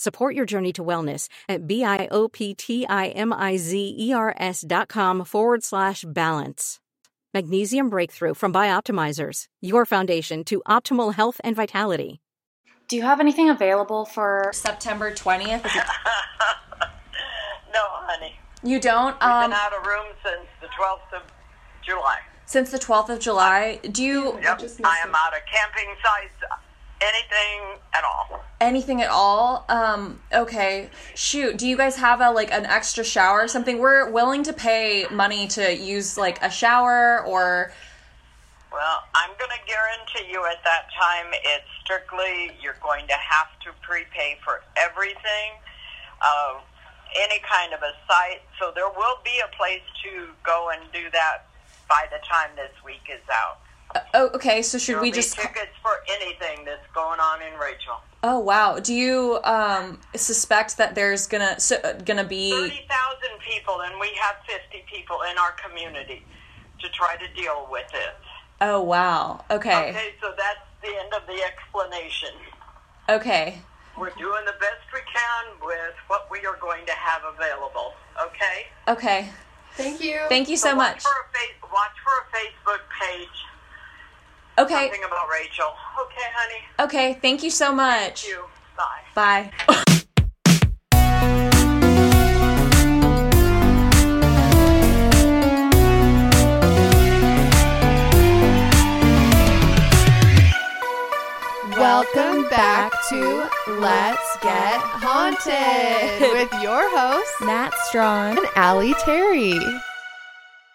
Support your journey to wellness at B-I-O-P-T-I-M-I-Z-E-R-S dot com forward slash balance. Magnesium Breakthrough from Bioptimizers, your foundation to optimal health and vitality. Do you have anything available for September 20th? no, honey. You don't? We've Um, been out of room since the 12th of July. since the 12th of July, do you Yep, I am out of camping sites, anything at all. anything at all? Um, okay. Shoot, do you guys have a like an extra shower or something? We're willing to pay money to use like a shower or Well, I'm going to guarantee you at that time it's strictly you're going to have to prepay for everything, uh, any kind of a site. So there will be a place to go and do that by the time this week is out. Oh, okay. So should There'll we be just tickets for anything that's going on in Rachel. Oh, wow. Do you um suspect that there's gonna so, gonna be Thirty thousand people, and we have fifty people in our community to try to deal with it. Oh, wow. Okay. Okay, so that's the end of the explanation. Okay. We're doing the best we can with what we are going to have available. Okay. Okay. Thank you. Thank you so watch much. For a fa- watch for a Facebook page. Okay. Something about Rachel. Okay, honey. Okay. Thank you so much. Thank you. Bye. Bye. Welcome back to Let's Get Haunted with your host, Nat Strong. and Allie Terry.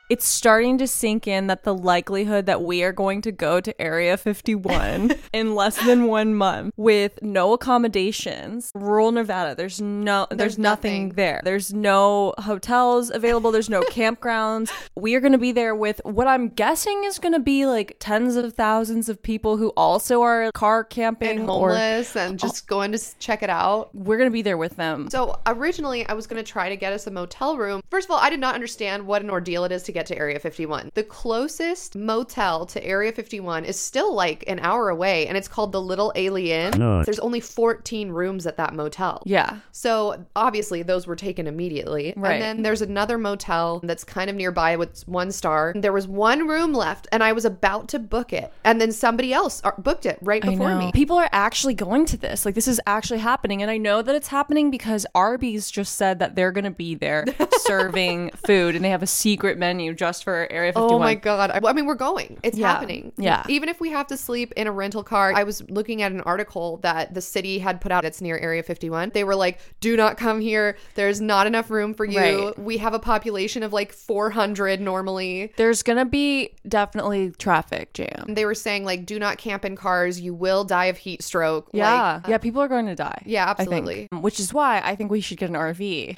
It's starting to sink in that the likelihood that we are going to go to Area 51 in less than one month with no accommodations, rural Nevada. There's no, there's, There's nothing, nothing. there. There's no hotels available. There's no campgrounds. We are going to be there with what I'm guessing is going to be like tens of thousands of people who also are car camping And or homeless and just going to check it out. we're going to be there with them. So originally, I was going to try to get us a motel room. First of all, I did not understand what an ordeal it is to get to Area 51. The closest motel to Area 51 is still like an hour away, and it's called the Little Alien. No. There's only 14 rooms at that motel. yeah. So obviously those were taken immediately. Right. And then there's another motel that's kind of nearby with one star. There was one room left and I was about to book it. And then somebody else uh, booked it right I before know. me. People are actually going to this. Like this is actually happening. And I know that it's happening because Arby's just said that they're gonna be there serving food and they have a secret menu just for Area 51. Oh my god. I, I mean we're going. It's Yeah. happening. Yeah. Even if we have to sleep in a rental car. I was looking at an article that the city had put out that's near Area 51. They were like, "Do not come here. There's not enough room for you. Right. We have a population of like 400 normally." There's gonna be definitely traffic jam. They were saying like, "Do not camp in cars. You will die of heat stroke." Like, Yeah. Uh, yeah, people are going to die. Yeah, absolutely. Which is why I think we should get an RV.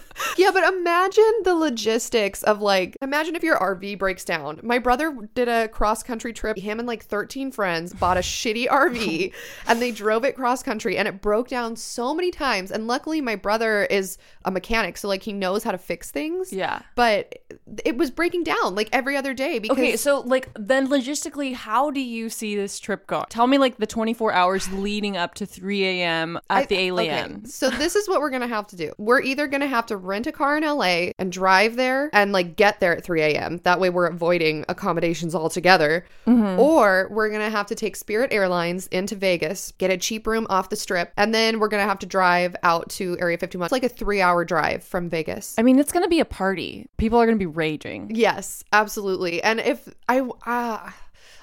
Yeah, but imagine the logistics of like, imagine if your RV breaks down. My brother did a cross country trip. Him and like 13 friends bought a shitty RV and they drove it cross country and it broke down so many times. And luckily, my brother is a mechanic. So like he knows how to fix things. Yeah. But it was breaking down like every other day because. Okay, so like then logistically, how do you see this trip going? Tell me like the 24 hours leading up to 3 a.m. at I- the okay, Alien. So this is what we're gonna have to do. We're either gonna have to rent a car in LA and drive there and like get there at 3 a.m. That way we're avoiding accommodations altogether. Mm-hmm. Or we're gonna have to take Spirit Airlines into Vegas, get a cheap room off the strip, and then we're gonna have to drive out to Area 51. It's like a three-hour drive from Vegas. I mean, it's gonna be a party. People are gonna be raging. Yes, absolutely. And if I uh,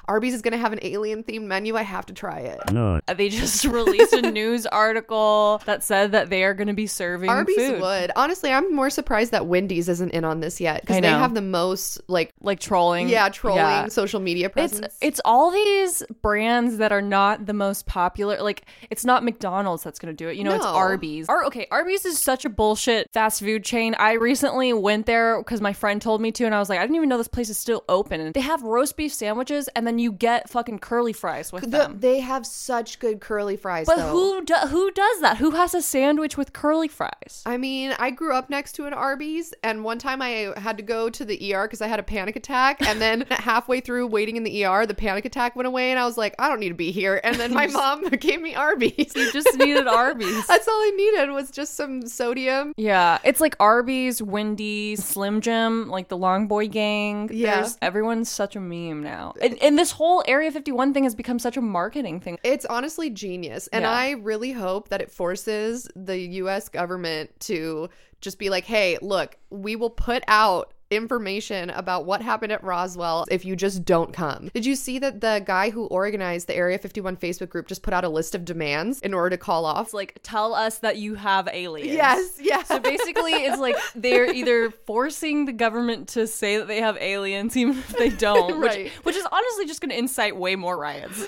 Arby's is gonna have an alien themed menu. I have to try it. Uh, They just released a news article that said that they are going to be serving Arby's food. would. Honestly, I'm more surprised that Wendy's isn't in on this yet because they have the most like like trolling. yeah trolling Yeah. social media presence. it's all these brands that are not the most popular. Like it's not McDonald's that's going to do it. You know, it's No. Arby's. Ar- okay, Arby's is such a bullshit fast food chain. I recently went there because my friend told me to, and I was like, I didn't even know this place is still open. And they have roast beef sandwiches, and then you get fucking curly fries with The- them. they have such good curly fries. But though. who do- who does that? Who has a sandwich with curly fries? I mean, I grew up next to an Arby's, and one time I had to go to the ER because I had a panic attack. And then halfway through waiting in the ER, the panic attack went away, and I was like, I don't need to be here. And then my mom gave me Arby's. You just needed Arby's. That's all I needed was just some sodium. Yeah, it's like Arby's, Wendy's, Slim Jim, like the Long Boy Gang. Yeah. There's, everyone's such a meme now. And, and this whole Area 51 thing has become such a marketing thing. It's honestly genius. And Yeah. I really hope that it forces the US government to just be like, hey, look, we will put out information about what happened at Roswell if you just don't come. Did you see that the guy who organized the Area 51 Facebook group just put out a list of demands in order to call off? It's like, tell us that you have aliens. Yes, yeah. So basically, it's like they're either forcing the government to say that they have aliens, even if they don't, Right. which, which is honestly just going to incite way more riots.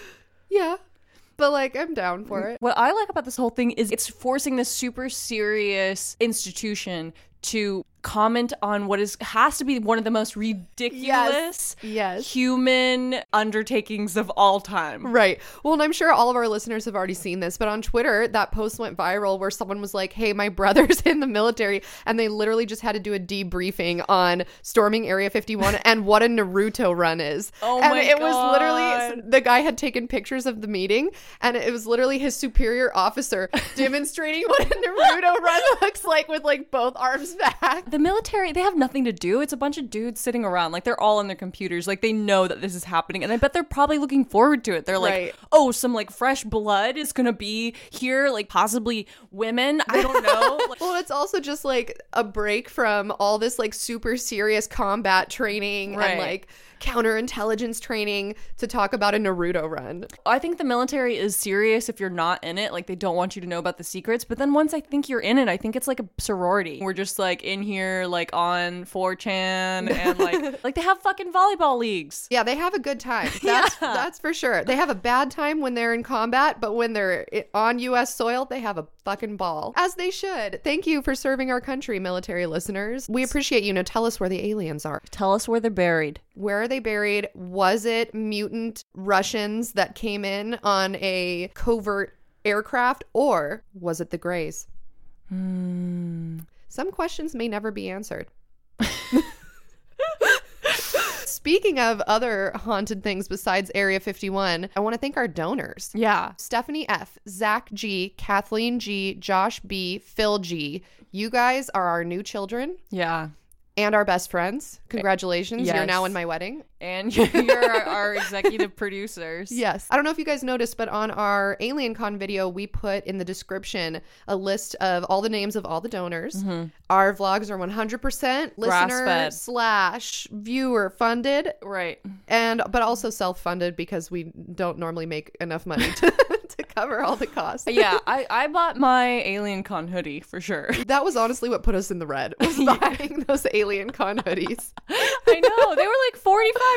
yeah. But like, I'm down for it. What I like about this whole thing is it's forcing this super serious institution to comment on what is has to be one of the most ridiculous Yes. human undertakings of all time. Right. Well, and I'm sure all of our listeners have already seen this, but on Twitter, that post went viral where someone was like, "Hey, my brother's in the military," and they literally just had to do a debriefing on storming Area 51 and what a Naruto run is. Oh and my it was literally the guy had taken pictures of the meeting, and it was literally his superior officer demonstrating what a Naruto run looks like with like both arms back. The military, they have nothing to do. It's a bunch of dudes sitting around. Like they're all on their computers. Like they know that this is happening. And I bet they're probably looking forward to it. They're like, Right. oh, some like fresh blood is going to be here. Like possibly women. I don't know. Like, Well, it's also just like a break from all this like super serious combat training Right. and like counterintelligence training to talk about a Naruto run. I think the military is serious if you're not in it. Like they don't want you to know about the secrets. But then once I think you're in it, I think it's like a sorority. We're just like in here, like on 4chan and like like they have fucking volleyball leagues. Yeah, they have a good time. That's that's for sure. They have a bad time when they're in combat, but when they're on US soil, they have a fucking ball. As they should. Thank you for serving our country, military listeners. We appreciate you. Now tell us where the aliens are. Tell us where they're buried. Where are they buried? Was it mutant Russians that came in on a covert aircraft, or was it the Greys? Hmm. Some questions may never be answered. Speaking of other haunted things besides Area 51, I want to thank our donors. Yeah. Stephanie F, Zach G, Kathleen G, Josh B, Phil G. You guys are our new children Yeah. And our best friends. Congratulations. You're now in my wedding. And you're our, our executive producers. Yes. I don't know if you guys noticed, but on our Alien Con video, we put in the description a list of all the names of all the donors. Mm-hmm. Our vlogs are 100% listener slash viewer funded Right. and but also self-funded because we don't normally make enough money to, to cover all the costs. Yeah, I, I bought my Alien Con hoodie for sure. That was honestly what put us in the red. Was buying those Alien Con hoodies. I know. They were like $45.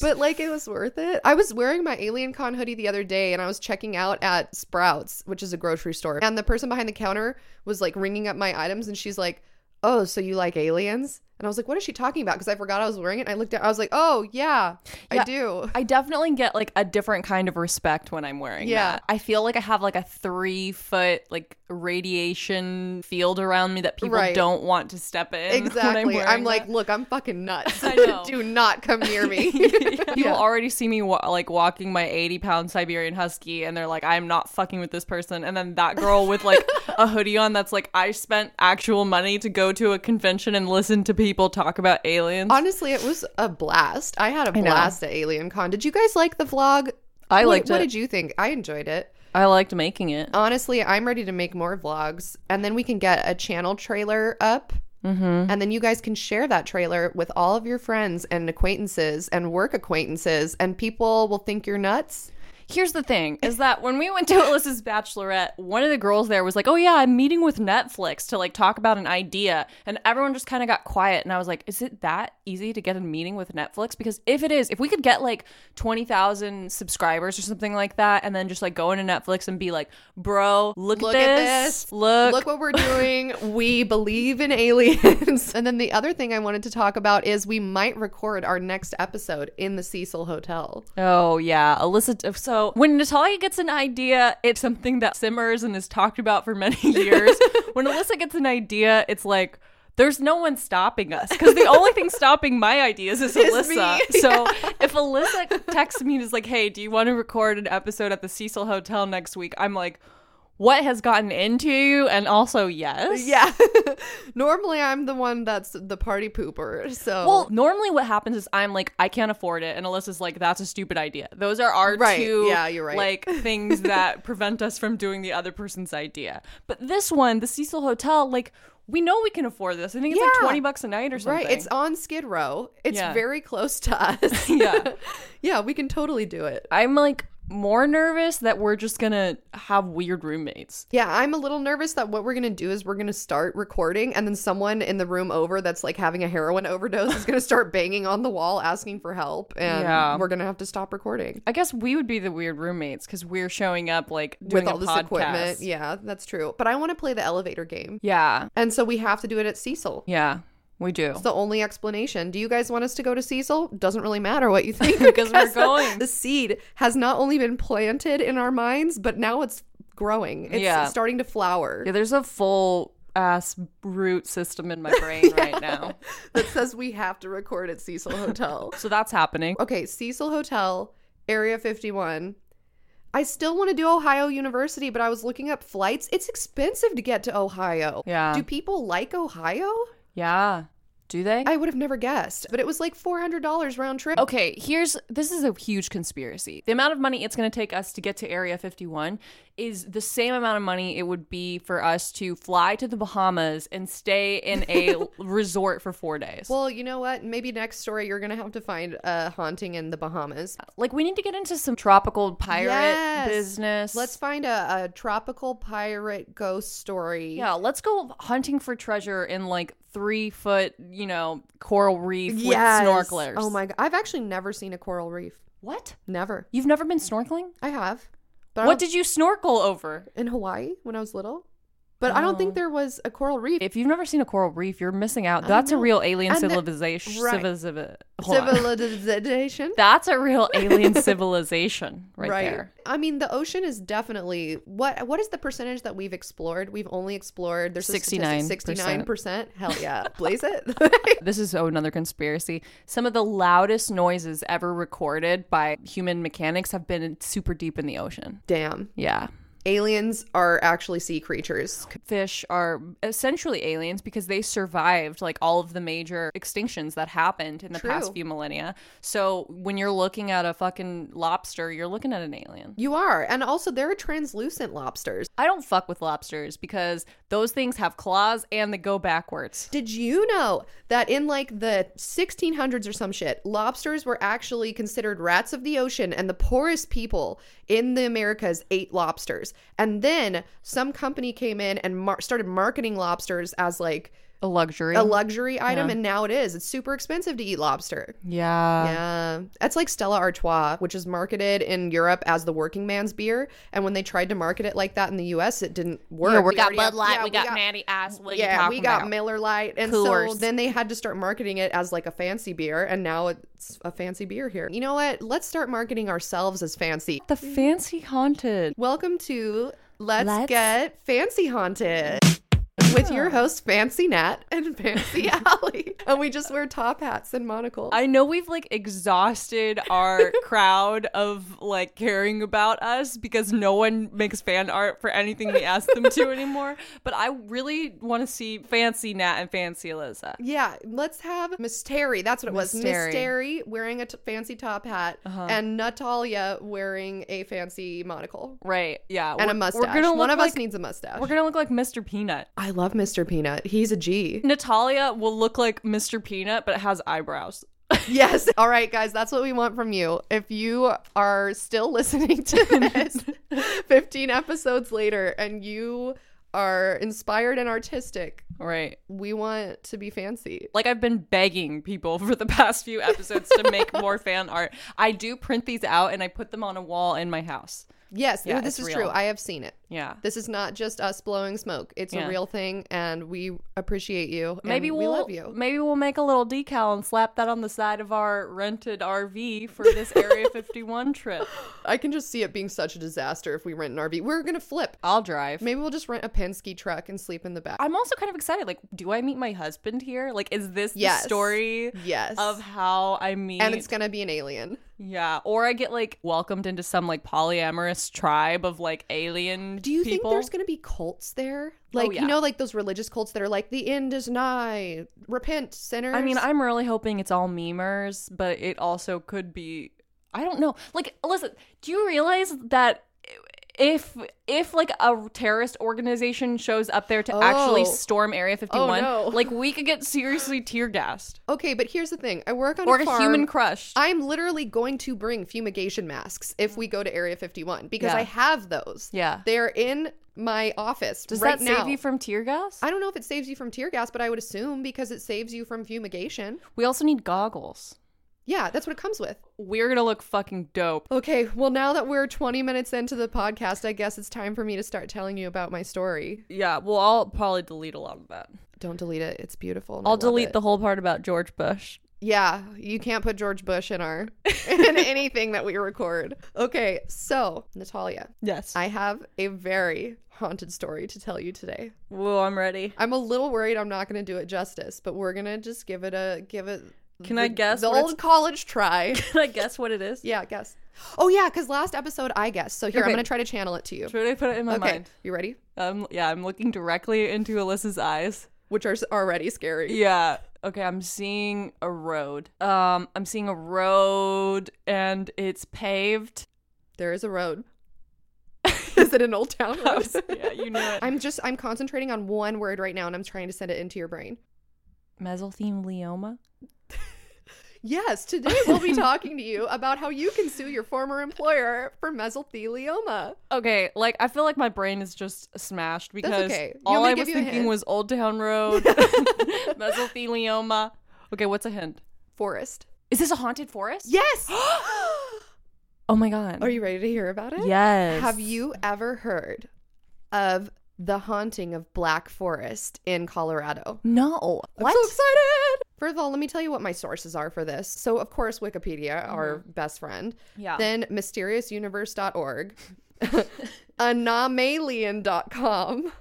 But like it was worth it. I was wearing my Alien Con hoodie the other day and I was checking out at Sprouts, which is a grocery store. And the person behind the counter was like ringing up my items and she's like, "Oh, so you like aliens?" And I was like, "What is she talking about?" Because I forgot I was wearing it. And I looked at I was like, "Oh, yeah, I do." I definitely get like a different kind of respect when I'm wearing Yeah. that. I feel like I have like a three foot like radiation field around me that people Right. don't want to step in. when I'm, Exactly. I'm, like, "Look, I'm fucking nuts. I know. do not come near me." people Yeah. already see me wa- like walking my 80 pound Siberian Husky and they're like, I'm not fucking with this person. And then that girl with like a hoodie on that's like, I spent actual money to go to a convention and listen to people talk about aliens. Honestly, it was a blast. I had a know. blast at Alien Con. Did you guys like the vlog? I What- liked What it. did you think? I enjoyed it. I liked making it. Honestly, I'm ready to make more vlogs and then we can get a channel trailer up Mm-hmm. And then you guys can share that trailer with all of your friends and acquaintances and work acquaintances, and people will think you're nuts. Here's the thing is that when we went to Alyssa's bachelorette, one of the girls there was like, "Oh yeah, I'm meeting with Netflix to like talk about an idea." And everyone just kind of got quiet and I was like, "Is it that easy to get a meeting with Netflix?" Because if it is, if we could get like 20,000 subscribers or something like that and then just like go into Netflix and be like, "Bro, look, Look at, at this. this. Look. Look what we're doing. we believe in aliens. and then the other thing I wanted to talk about is we might record our next episode in the Cecil Hotel. Oh yeah, Alyssa. So when Natalia gets an idea, it's something that simmers and is talked about for many years. when Alyssa gets an idea, it's like. There's no one stopping us because the only thing stopping my ideas is Alyssa. me. So if Alyssa texts me and is like, "Hey, do you want to record an episode at the Cecil Hotel next week?" I'm like, "What has gotten into you?" And also, yes. Yeah. Normally I'm the one that's the party pooper. So Well, normally what happens is I'm like, I can't afford it, and Alyssa's like, that's a stupid idea. Those are our Right. two, Yeah, you're right. like things that prevent us from doing the other person's idea. But this one, the Cecil Hotel, like we know we can afford this. I think it's like twenty bucks a night or something. Right, it's on Skid Row. It's Yeah. very close to us. Yeah. yeah, we can totally do it. I'm like more nervous that we're just gonna have weird roommates. Yeah, I'm a little nervous that what we're gonna do is we're gonna start recording, and then someone in the room over that's like having a heroin overdose is gonna start banging on the wall asking for help, and Yeah. we're gonna have to stop recording I guess we would be the weird roommates because we're showing up like doing with all this podcast. equipment. Yeah, that's true. But I want to play the elevator game, Yeah, and so we have to do it at Cecil. yeah, we do. It's the only explanation. Do you guys want us to go to Cecil? Doesn't really matter what you think Because we're going. The seed has not only been planted in our minds, but now it's growing. It's Yeah. starting to flower. Yeah, there's a full ass root system in my brain right now. that says we have to record at Cecil Hotel. So that's happening. Okay, Cecil Hotel, Area 51. I still want to do Ohio University, but I was looking up flights. It's expensive to get to Ohio. Yeah. Do people like Ohio? Yeah. Do they? I would have never guessed, but it was like $400 round trip. Okay, here's this is a huge conspiracy. The amount of money it's going to take us to get to Area 51 is the same amount of money it would be for us to fly to the Bahamas and stay in a resort for 4 days. Well, you know what? Maybe next story you're going to have to find a haunting in the Bahamas. like we need to get into some tropical pirate Yes. business. Let's find a, a tropical pirate ghost story. yeah, let's go hunting for treasure in like 3 foot, you know, coral reef Yes. with snorkelers. Oh my god. I've actually never seen a coral reef. What? Never. You've never been snorkeling? I have. I What don't- did you snorkel over? in Hawaii when I was little? But I don't think oh. there was a coral reef. If you've never seen a coral reef, you're missing out. That's a real alien And the- civilization. right. Civilization. That's a real alien civilization right, there. I mean, the ocean is definitely what. What is the percentage that we've explored? We've only explored. There's 69%. Sixty-nine percent. Hell yeah, blaze it. This is oh, another conspiracy. Some of the loudest noises ever recorded by human mechanics have been super deep in the ocean. Damn. Yeah. Aliens are actually sea creatures. Fish are essentially aliens because they survived like all of the major extinctions that happened in the True. past few millennia. So when you're looking at a fucking lobster, you're looking at an alien. You are, and also there are translucent lobsters. I don't fuck with lobsters because those things have claws and they go backwards. Did you know that in like the 1600s or some shit, lobsters were actually considered rats of the ocean and the poorest people in the Americas ate lobsters. And then some company came in and mar- started marketing lobsters as like A luxury. a luxury item and now it is. It's super expensive to eat lobster. yeah. Yeah. That's like Stella Artois, which is marketed in Europe as the working man's beer. And when they tried to market it like that in the US, it didn't work. we got Bud Light, yeah, we got Natty Ice. What yeah, we got about? Miller light and so Coors. then they had to start marketing it as like a fancy beer, and now it's a fancy beer here. You know what? Let's start marketing ourselves as fancy. the fancy haunted. Welcome to Let's, Let's- Get Fancy Haunted. With your host Fancy Nat and Fancy Allie, and we just wear top hats and monocles. I know we've like exhausted our crowd of like caring about us because no one makes fan art for anything we ask them to anymore. But I really want to see Fancy Nat and Fancy Eliza. Yeah, let's have Miss Terry. That's what it was. Miss Terry. Wearing a t- fancy top hat, uh-huh. and Natalia wearing a fancy monocle Right? Yeah. and a We're- mustache. We're gonna One of like, us needs a mustache. We're gonna look like Mr. Peanut. I love love Mr. Peanut. He's a G. Natalia will look like Mr. Peanut, but it has eyebrows. yes. All right, guys, that's what we want from you. If you are still listening to this 15 episodes later and you are inspired and artistic, Right. we want to be fancy. Like I've been begging people for the past few episodes to make more fan art. I do print these out and I put them on a wall in my house. Yes, Yeah, this is real. true. I have seen it. Yeah. This is not just us blowing smoke. It's Yeah. a real thing, and we appreciate you. Maybe we we'll love you. maybe we'll make a little decal and slap that on the side of our rented RV for this Area 51 trip. I can just see it being such a disaster if we rent an RV. We're gonna flip. I'll drive. Maybe we'll just rent a Penske truck and sleep in the back. I'm also kind of excited. Like, do I meet my husband here? Like, is this Yes. the story yes. of how I meet? and it's gonna be an alien. yeah, or I get like welcomed into some like polyamorous tribe of like alien. Do you think people. Oh, there's gonna be cults there? Oh, like yeah. you know, like those religious cults that are like the end is nigh, repent sinners. I mean, I'm really hoping it's all memers, but it also could be. I don't know. Like, listen, do you realize that if if like a terrorist organization shows up there to actually Oh. storm Area 51, no. like we could get seriously tear gassed okay, but here's the thing: I work on or a farm. human crushed. I'm literally going to bring fumigation masks if we go to Area 51 because Yeah. I have those. Yeah. they're in my office Does right that now. save you from tear gas? I don't know if it saves you from tear gas, but I would assume because it saves you from fumigation. we also need goggles. Yeah, that's what it comes with. We're gonna look fucking dope. Okay, well, now that we're 20 minutes into the podcast, I guess it's time for me to start telling you about my story. Yeah, well, I'll probably delete a lot of that. Don't delete it. It's beautiful. I'll delete it. the whole part about George Bush. Yeah, you can't put George Bush in our in anything that we record. Okay, so Natalia, Yes. I have a very haunted story to tell you today. Whoa, I'm ready. I'm a little worried I'm not going to do it justice, but we're going to just give it a give it Can the- I guess the old college try. Can I guess what it is? yeah, guess. Oh yeah, cuz last episode I guessed. So here I'm going to try to channel it to you. Should I put it in my Okay, mind? you ready? Um, yeah, I'm looking directly into Alyssa's eyes. Which are already scary. Yeah. Okay, I'm seeing a road. Um, I'm seeing a road and it's paved. There is a road. is it an old town road? yeah, you knew it. I'm just I'm concentrating on one word right now and I'm trying to send it into your brain. Mesothelioma. Yes, today we'll be talking to you about how you can sue your former employer for mesothelioma. Okay, like I feel like my brain is just smashed because okay. All I was give you a thinking was Old Town Road, mesothelioma. Okay, what's a hint? Forest. Is this a haunted forest? Yes. Oh my god. Are you ready to hear about it? Yes. Have you ever heard of the haunting of Black Forest in Colorado? No. I'm so excited. First of all, let me tell you what my sources are for this. So, of course, Wikipedia, our best friend. Mm-hmm. Yeah. Then mysteriousuniverse.org, anomalien.com,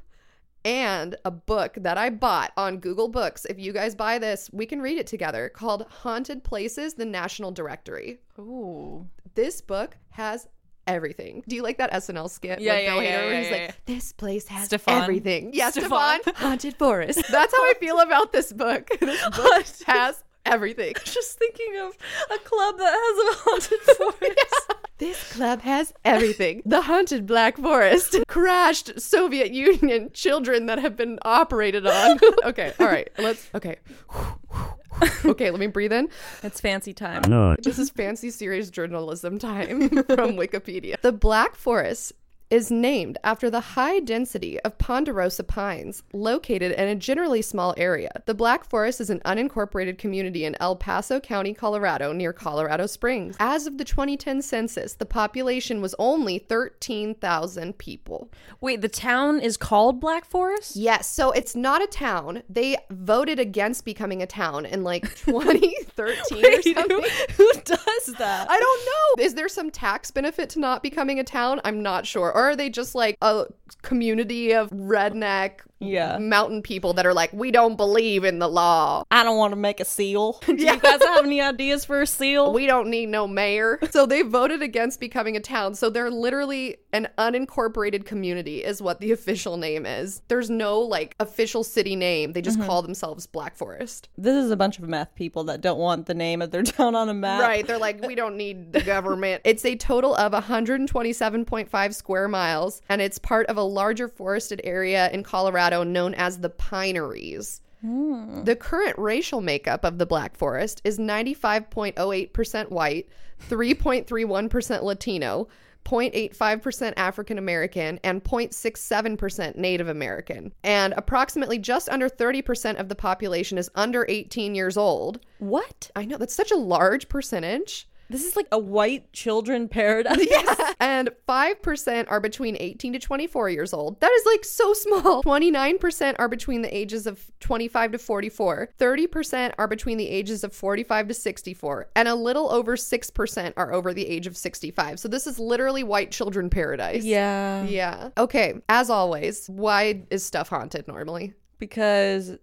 and a book that I bought on Google Books. If you guys buy this, we can read it together called Haunted Places, the National Directory. Ooh. This book has everything. Do you like that SNL skit? Yeah, with yeah, Bill yeah, Hader, where yeah, he's yeah, like, this place has Stefan. everything. Yeah, Stefan. Stefan. Haunted Forest. That's how I feel about this book. This book has everything. Just thinking of a club that has a haunted forest. This club has everything. The haunted Black Forest, crashed Soviet Union children that have been operated on. okay, all right, let's. Okay. okay, let me breathe in. It's fancy time. No. This is fancy serious journalism time from Wikipedia. The Black Forest is named after the high density of ponderosa pines located in a generally small area. The Black Forest is an unincorporated community in El Paso County, Colorado, near Colorado Springs. As of the 2010 census, the population was only 13,000 people. Wait, the town is called Black Forest? Yes, so it's not a town. They voted against becoming a town in like 2013 or something. who does that? I don't know. Is there some tax benefit to not becoming a town? I'm not sure. Or are they just like a community of redneck Yeah. mountain people that are like, we don't believe in the law. I don't want to make a seal. Do you guys have any ideas for a seal? We don't need no mayor. So they voted against becoming a town. So they're literally an unincorporated community, is what the official name is. There's no like official city name. They just mm-hmm. call themselves Black Forest. this is a bunch of meth people that don't want the name of their town on a map. Right. They're like, we don't need the government. it's a total of 127.5 square miles, and it's part of a larger forested area in Colorado Colorado known as the Pineries. Hmm. The current racial makeup of the Black Forest is 95.08% white, 3.31% Latino, 0.85% African American, and 0.67% Native American. And approximately just under 30% of the population is under 18 years old. What? I know, that's such a large percentage. This is like a white children paradise. And 5% are between 18 to 24 years old. That is like so small. 29% are between the ages of 25 to 44. 30% are between the ages of 45 to 64. And a little over 6% are over the age of 65. So this is literally white children paradise. Yeah. Yeah. Okay. As always, why is stuff haunted normally? Because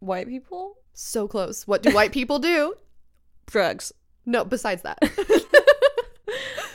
white people? So close. What do white people do? Drugs. No, besides that.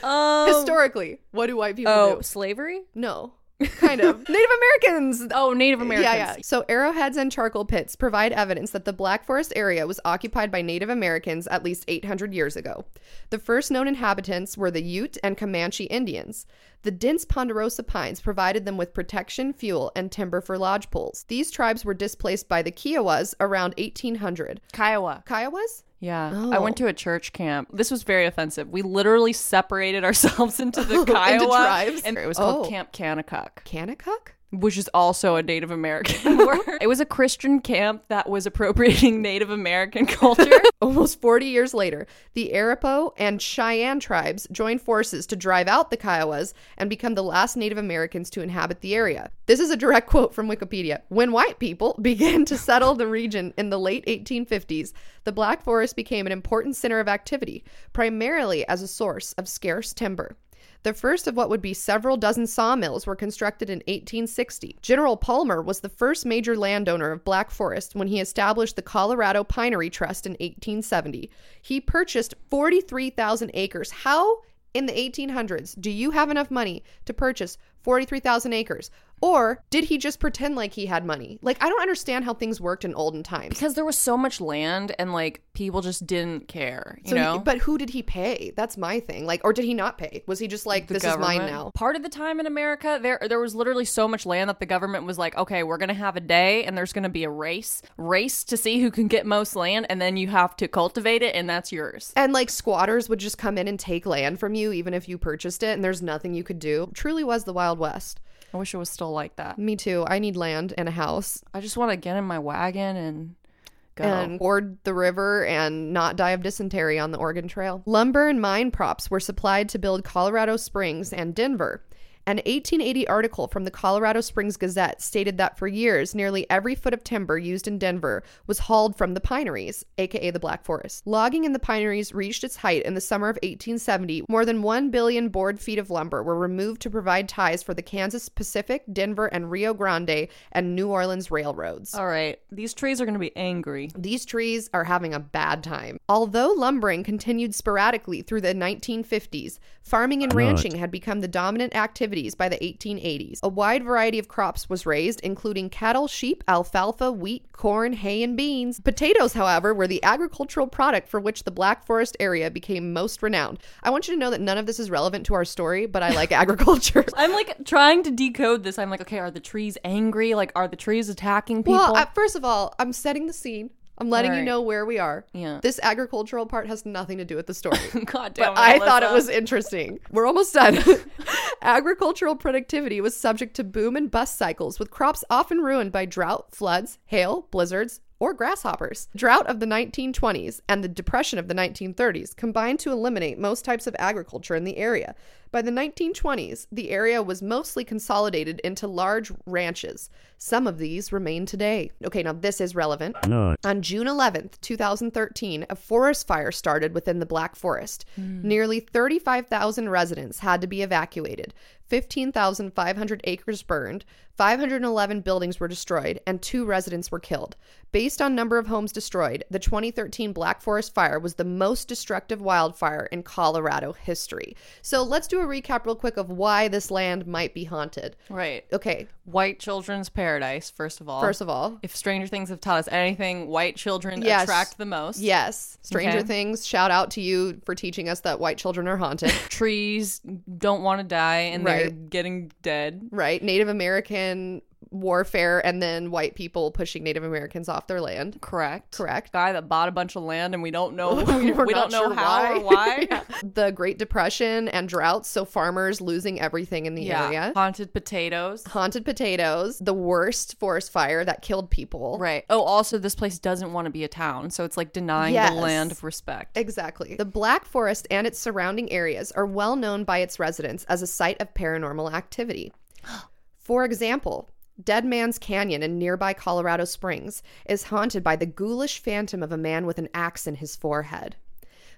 Um, Historically, what do white people oh, do? slavery? No. Kind of. Native Americans. Oh, Native Americans. Yeah, yeah. So arrowheads and charcoal pits provide evidence that the Black Forest area was occupied by Native Americans at least 800 years ago. The first known inhabitants were the Ute and Comanche Indians. The dense ponderosa pines provided them with protection, fuel, and timber for lodge poles. These tribes were displaced by the Kiowas around 1800. Kiowa. Kiowas? Yeah. Oh. I went oh. to a church camp. This was very offensive. We literally separated ourselves into the Kiowa. tribes? And it was called Oh. Camp Kanakuk. Kanakuk? Which is also a Native American word. It was a Christian camp that was appropriating Native American culture. Almost 40 years later, the Arapaho and Cheyenne tribes joined forces to drive out the Kiowas and become the last Native Americans to inhabit the area. This is a direct quote from Wikipedia. When white people began to settle the region in the late 1850s, the Black Forest became an important center of activity, primarily as a source of scarce timber. The first of what would be several dozen sawmills were constructed in 1860. General Palmer was the first major landowner of Black Forest when he established the Colorado Pinery Trust in 1870. He purchased 43,000 acres. How in the 1800s do you have enough money to purchase 43,000 acres? Or did he just pretend like he had money? Like, I don't understand how things worked in olden times. because there was so much land and like people just didn't care, you So he- know? but who did he pay? That's my thing. Like, or did he not pay? Was he just like, The this is mine now? Part of the time in America, there there was literally so much land that the government was like, okay, we're gonna have a day, and there's gonna be a race, race to see who can get most land, and then you have to cultivate it, and that's yours. And like squatters would just come in and take land from you, even if you purchased it, and there's nothing you could do. Truly was the Wild West. I wish it was still like that. Me too. I need land and a house I just want to get in my wagon and go. and board the river and not die of dysentery on the Oregon Trail. Lumber and mine props were supplied to build Colorado Springs and Denver. An 1880 article from the Colorado Springs Gazette stated that for years, nearly every foot of timber used in Denver was hauled from the pineries, aka the Black Forest. Logging in the pineries reached its height in the summer of 1870. More than 1 billion board feet of lumber were removed to provide ties for the Kansas Pacific, Denver, and Rio Grande and New Orleans railroads. All right, these trees are gonna be angry. These trees are having a bad time. Although lumbering continued sporadically through the 1950s, farming and ranching had become the dominant activities by the 1880s. A wide variety of crops was raised, including cattle, sheep, alfalfa, wheat, corn, hay, and beans. Potatoes, however, were the agricultural product for which the Black Forest area became most renowned. I want you to know that none of this is relevant to our story, but I like agriculture. I'm like trying to decode this. I'm like, okay, are the trees angry? Like, are the trees attacking people? Well, uh, first of all, I'm setting the scene. I'm letting you know where we are. Yeah. This agricultural part has nothing to do with the story. God damn but it, I thought it was interesting. We're almost done. Agricultural productivity was subject to boom and bust cycles, with crops often ruined by drought, floods, hail, blizzards, or grasshoppers. Drought of the 1920s and the depression of the 1930s combined to eliminate most types of agriculture in the area. By the 1920s, the area was mostly consolidated into large ranches. Some of these remain today. Okay, now this is relevant. On June 11th, 2013, a forest fire started within the Black Forest. Hmm. Nearly 35,000 residents had to be evacuated. 15,500 acres burned, 511 buildings were destroyed, and two residents were killed. Based on number of homes destroyed, the 2013 Black Forest fire was the most destructive wildfire in Colorado history. So let's do a recap real quick of why this land might be haunted. right. Okay, White children's paradise. First of all. first of all, if Stranger Things have taught us anything, white children Yes. attract the most. yes, Stranger Okay. Things, shout out to you for teaching us that white children are haunted. Trees don't want to die, and they're Right. getting dead. right? Native American warfare and then white people pushing Native Americans off their land. Correct. Correct. Guy that bought a bunch of land and we don't know we, don't know sure how or why. Yeah. The Great Depression and droughts, so farmers losing everything in the yeah. area. Haunted potatoes. Haunted potatoes, the worst forest fire that killed people. Right. Oh, also this place doesn't want to be a town, so it's like denying Yes. the land of respect. Exactly. The Black Forest and its surrounding areas are well known by its residents as a site of paranormal activity. For example, Dead Man's Canyon in nearby Colorado Springs is haunted by the ghoulish phantom of a man with an axe in his forehead.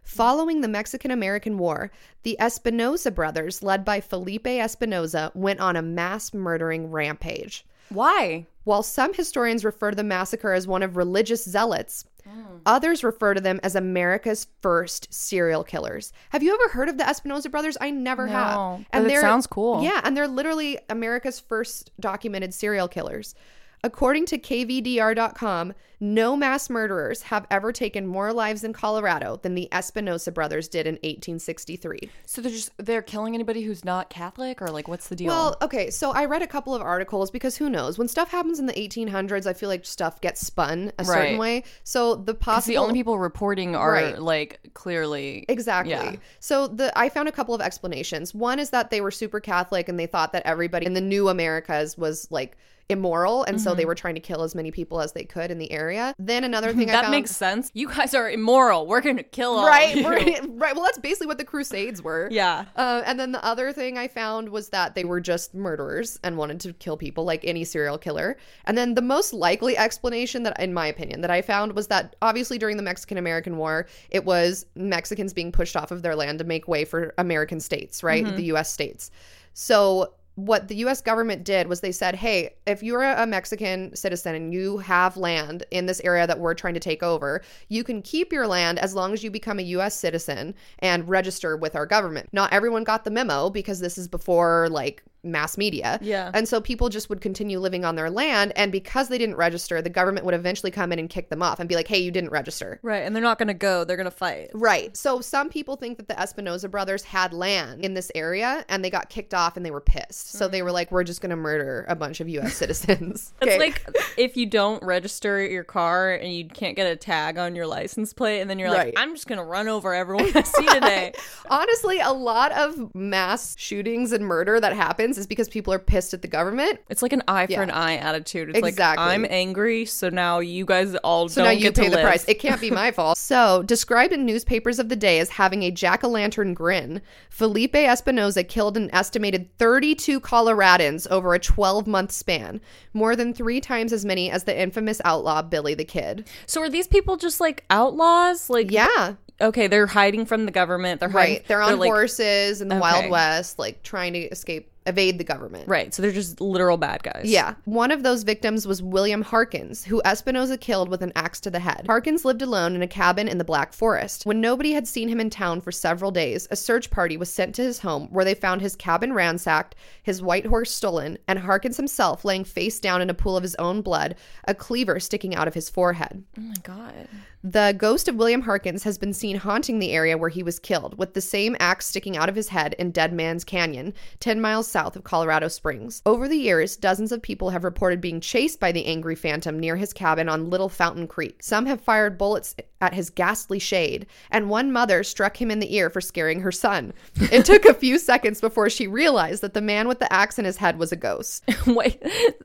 Following the Mexican American War, the Espinosa brothers, led by Felipe Espinosa, went on a mass murdering rampage. Why? While some historians refer to the massacre as one of religious zealots, Hmm. others refer to them as America's first serial killers. Have you ever heard of the Espinosa brothers? I never No, have. but it sounds cool. Yeah, and they're literally America's first documented serial killers. According to KDVR.com, no mass murderers have ever taken more lives in Colorado than the Espinosa brothers did in 1863. So they're just they're killing anybody who's not Catholic or like what's the deal? Well, okay, so I read a couple of articles because who knows? When stuff happens in the 1800s, I feel like stuff gets spun a certain way. So the possible the only people reporting are Right. like clearly Exactly. Yeah. So the I found a couple of explanations. One is that they were super Catholic and they thought that everybody in the new Americas was like immoral and so they were trying to kill as many people as they could in the area. Then another thing I that found makes sense. You guys are immoral. We're gonna kill all right, right. Well, that's basically what the Crusades were. Yeah. Uh, and then the other thing I found was that they were just murderers and wanted to kill people like any serial killer. And then the most likely explanation that, in my opinion, that I found was that obviously during the Mexican American War, it was Mexicans being pushed off of their land to make way for American states, right? The U.S. states. So what the US government did was they said, hey, if you're a Mexican citizen and you have land in this area that we're trying to take over, you can keep your land as long as you become a US citizen and register with our government. Not everyone got the memo because this is before like mass media. Yeah. And so people just would continue living on their land. And because they didn't register, the government would eventually come in and kick them off and be like, hey, you didn't register. Right, and they're not gonna go. They're gonna fight. Right. So some people think that the Espinosa brothers had land in this area and they got kicked off and they were pissed. So they mm. were like, we're just going to murder a bunch of US citizens. It's Okay. like if you don't register your car and you can't get a tag on your license plate, and then you're Right. like, I'm just gonna run over everyone I see today. Honestly, a lot of mass shootings and murder that happens is because people are pissed at the government. It's like an eye for Yeah. an eye attitude. It's Exactly. like I'm angry, so now you guys all So don't now you get pay to the live. price. It can't be my fault. So, described in newspapers of the day as having a jack o' lantern grin, Felipe Espinosa killed an estimated 32 Coloradans over a 12 month span, more than three times as many as the infamous outlaw Billy the Kid. so are these people just like outlaws? Like Yeah, okay, they're hiding from the government. They're hiding, right. They're on like, horses in the Okay. Wild West, like trying to escape, evade the government. Right, so they're just literal bad guys. Yeah. One of those victims was William Harkins, who Espinosa killed with an axe to the head. Harkins lived alone in a cabin in the Black Forest. When nobody had seen him in town for several days, a search party was sent to his home where they found his cabin ransacked, his white horse stolen, and Harkins himself laying face down in a pool of his own blood, a cleaver sticking out of his forehead. Oh my god. The ghost of William Harkins has been seen haunting the area where he was killed, with the same axe sticking out of his head in Dead Man's Canyon, 10 miles south of Colorado Springs. Over the years, dozens of people have reported being chased by the angry phantom near his cabin on Little Fountain Creek. Some have fired bullets at his ghastly shade, and one mother struck him in the ear for scaring her son. It took a few seconds before she realized that the man with the axe in his head was a ghost. Wait,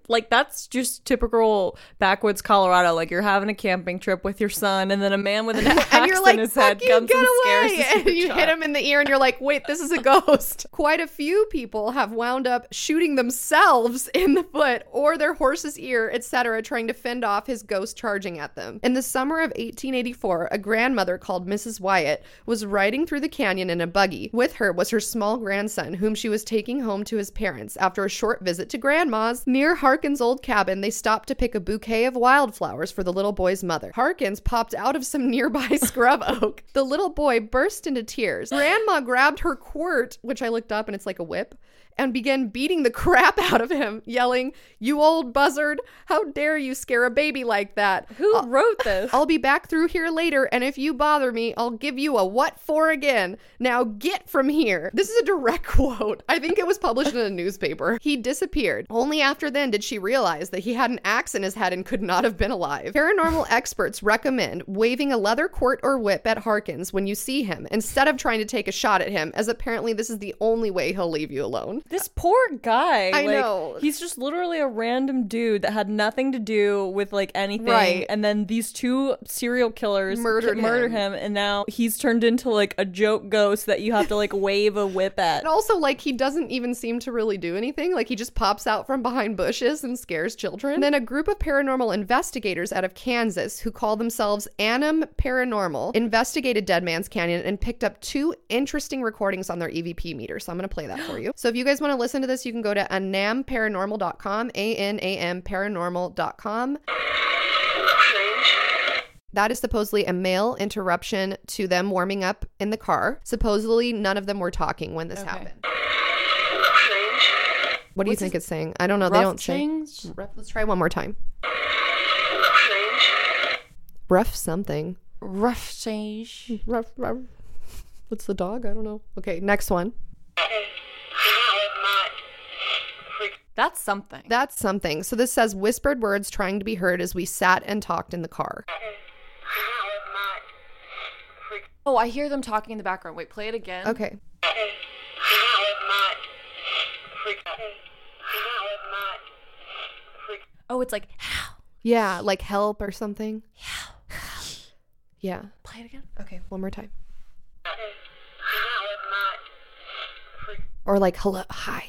like that's just typical backwoods Colorado. Like you're having a camping trip with your son, and then a man with an axe and you're like, in his head you, comes get and away!" scares And you hit him in the ear, and you're like, "Wait, this is a ghost." Quite a few people have wound up shooting themselves in the foot or their horse's ear, etc., trying to fend off his ghost charging at them. In the summer of 1884, a grandmother called Mrs. Wyatt was riding through the canyon in a buggy. With her was her small grandson, whom she was taking home to his parents after a short visit to grandma's. Near Harkin's old cabin, they stopped to pick a bouquet of wildflowers for the little boy's mother. Harkins popped out of some nearby scrub oak. The little boy burst into tears. Grandma grabbed her quirt, which I looked up and it's like a whip, and began beating the crap out of him, yelling, You old buzzard, how dare you scare a baby like that? Who wrote this? I'll be back through here later, and if you bother me, I'll give you a what for again. Now get from here. This is a direct quote. I think it was published in a newspaper. He disappeared. Only after then did she realize that he had an axe in his head and could not have been alive. Paranormal experts recommend waving a leather quirt or whip at Harkins when you see him instead of trying to take a shot at him, as apparently this is the only way he'll leave you alone. This poor guy. I like, know. He's just literally a random dude that had nothing to do with like anything. Right. And then these two serial killers Murdered ki- murdered him. him. And now he's turned into like a joke ghost that you have to like wave a whip at. And also, like, he doesn't even seem to really do anything. Like, he just pops out from behind bushes and scares children. And then a group of paranormal investigators out of Kansas who call themselves Annam Paranormal investigated Dead Man's Canyon and picked up two interesting recordings on their EVP meter. So I'm going to play that for you. So if you guys want to listen to this, you can go to anamparanormal.com, A N A M paranormal.com. That is supposedly a male interruption to them warming up in the car. Supposedly, none of them were talking when this happened. What do you think it's saying? I don't know. They don't say. change? Rough- Let's try one more time. Rough something. Rough change. Rough, rough. What's the dog? I don't know. Okay, next one. That's something. That's something. So this says whispered words trying to be heard as we sat and talked in the car. Oh, I hear them talking in the background. Wait, play it again. Okay. Oh, it's like how? Yeah, like help or something. Yeah. Play it again. Okay, one more time. Or like hello, hi.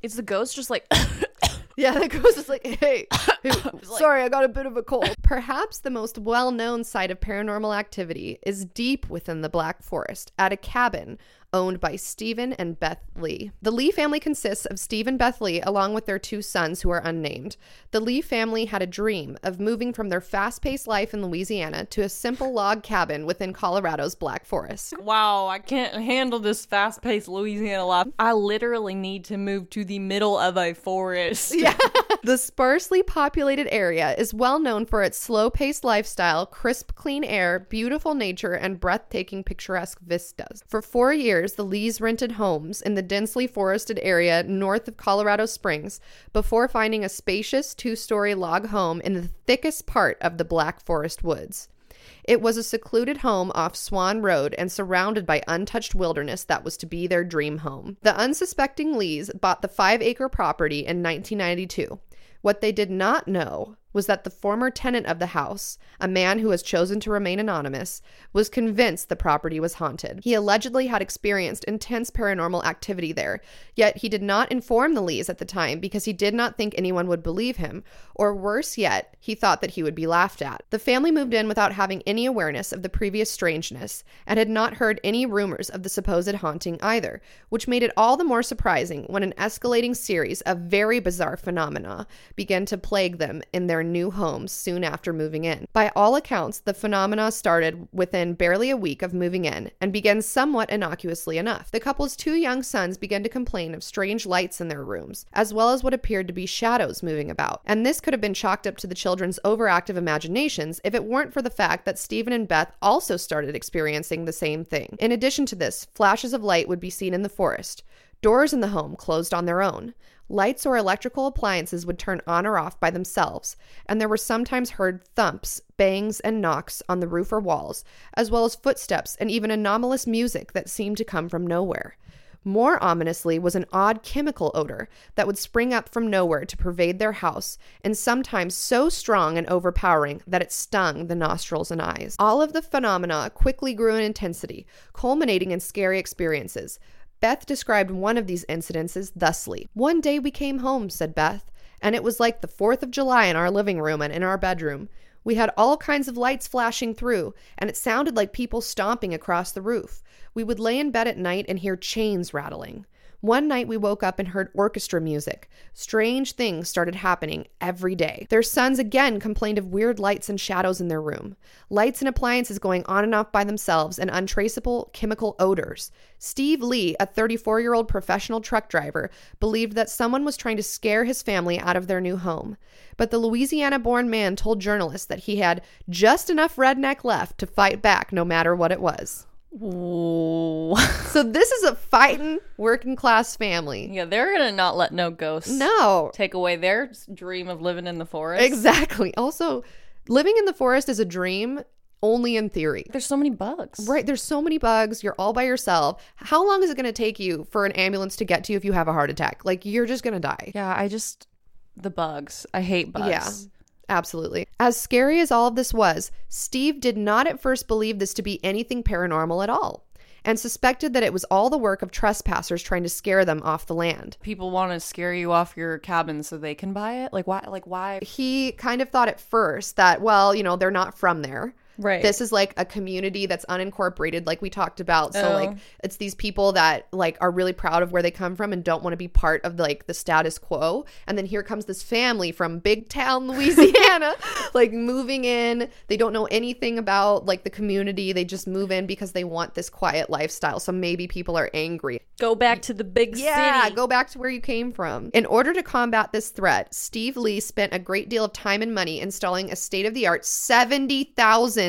Is the ghost just like Yeah, the ghost is like, hey, hey, sorry, I got a bit of a cold. Perhaps the most well known site of paranormal activity is deep within the Black Forest at a cabin owned by Stephen and Beth Lee. The Lee family consists of Stephen Beth Lee along with their two sons who are unnamed. The Lee family had a dream of moving from their fast paced life in Louisiana to a simple log cabin within Colorado's Black Forest. Wow, I can't handle this fast paced Louisiana life. I literally need to move to the middle of a forest. Yeah. the sparsely populated area is well known for its slow paced lifestyle, crisp, clean air, beautiful nature, and breathtaking picturesque vistas. For four years, the Lees rented homes in the densely forested area north of Colorado Springs before finding a spacious two story log home in the thickest part of the Black Forest woods. It was a secluded home off Swan Road and surrounded by untouched wilderness that was to be their dream home. The unsuspecting Lees bought the five acre property in 1992. What they did not know was that the former tenant of the house, a man who has chosen to remain anonymous, was convinced the property was haunted. He allegedly had experienced intense paranormal activity there, yet he did not inform the Lees at the time because he did not think anyone would believe him, or worse yet, he thought that he would be laughed at. The family moved in without having any awareness of the previous strangeness and had not heard any rumors of the supposed haunting either, which made it all the more surprising when an escalating series of very bizarre phenomena began to plague them in their new homes soon after moving in. By all accounts, the phenomena started within barely a week of moving in and began somewhat innocuously enough. The couple's two young sons began to complain of strange lights in their rooms, as well as what appeared to be shadows moving about. And this could have been chalked up to the children's overactive imaginations if it weren't for the fact that Stephen and Beth also started experiencing the same thing. In addition to this, flashes of light would be seen in the forest. Doors in the home closed on their own. Lights or electrical appliances would turn on or off by themselves, and there were sometimes heard thumps, bangs, and knocks on the roof or walls, as well as footsteps and even anomalous music that seemed to come from nowhere. More ominously was an odd chemical odor that would spring up from nowhere to pervade their house, and sometimes so strong and overpowering that it stung the nostrils and eyes. All of the phenomena quickly grew in intensity, culminating in scary experiences. Beth described one of these incidences thusly One day we came home, said Beth, and it was like the 4th of July in our living room and in our bedroom. We had all kinds of lights flashing through, and it sounded like people stomping across the roof. We would lay in bed at night and hear chains rattling. One night we woke up and heard orchestra music. Strange things started happening every day. Their sons again complained of weird lights and shadows in their room, lights and appliances going on and off by themselves, and untraceable chemical odors. Steve Lee, a 34 year old professional truck driver, believed that someone was trying to scare his family out of their new home. But the Louisiana born man told journalists that he had just enough redneck left to fight back no matter what it was. Ooh. So this is a fighting working class family. yeah, they're gonna not let no ghosts No, take away their dream of living in the forest. exactly. Also, living in the forest is a dream only in theory. There's so many bugs. Right, there's so many bugs. You're all by yourself. How long is it going to take you for an ambulance to get to you if you have a heart attack? Like you're just going to die. Yeah, I just the bugs. I hate bugs. Yeah. Absolutely. As scary as all of this was, Steve did not at first believe this to be anything paranormal at all and suspected that it was all the work of trespassers trying to scare them off the land. People want to scare you off your cabin so they can buy it. Like why? Like why? He kind of thought at first that, well, you know, they're not from there. Right. This is like a community that's unincorporated, like we talked about. So, Oh. like, it's these people that like are really proud of where they come from and don't want to be part of like the status quo. And then here comes this family from big town Louisiana, like moving in. They don't know anything about like the community. They just move in because they want this quiet lifestyle. So maybe people are angry. Go back to the big city. Yeah, city. go back to where you came from. In order to combat this threat, Steve Lee spent a great deal of time and money installing a state of the art $70,000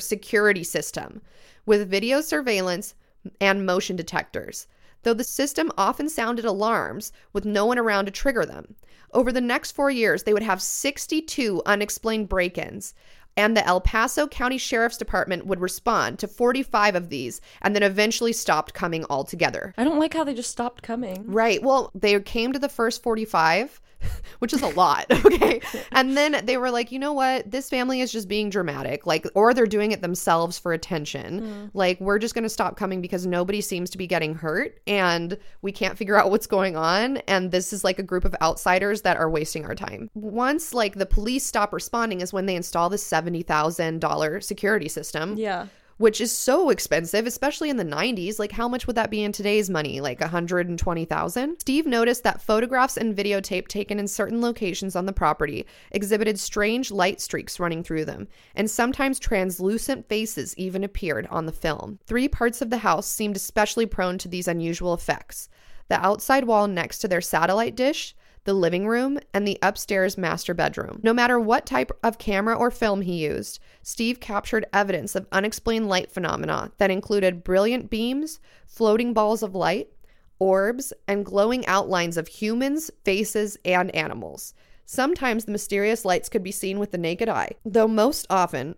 security system with video surveillance and motion detectors. Though the system often sounded alarms with no one around to trigger them. Over the next four years, they would have 62 unexplained break ins, and the El Paso County Sheriff's Department would respond to 45 of these and then eventually stopped coming altogether. I don't like how they just stopped coming. Right. Well, they came to the first 45, which is a lot. Okay. And then they were like, you know what? This family is just being dramatic. Like, or they're doing it themselves for attention. Mm. Like, we're just going to stop coming because nobody seems to be getting hurt and we can't figure out what's going on. And this is like a group of outsiders that are wasting our time. Once, like, the police stop responding is when they install the $70,000 security system Yeah. Which is so expensive, especially in the 90s. Like, how much would that be in today's money? Like 120,000? Steve noticed that photographs and videotape taken in certain locations on the property exhibited strange light streaks running through them, and sometimes translucent faces even appeared on the film. Three parts of the house seemed especially prone to these unusual effects the outside wall next to their satellite dish, the living room, and the upstairs master bedroom. No matter what type of camera or film he used, Steve captured evidence of unexplained light phenomena that included brilliant beams, floating balls of light, orbs, and glowing outlines of humans, faces, and animals. Sometimes the mysterious lights could be seen with the naked eye, though most often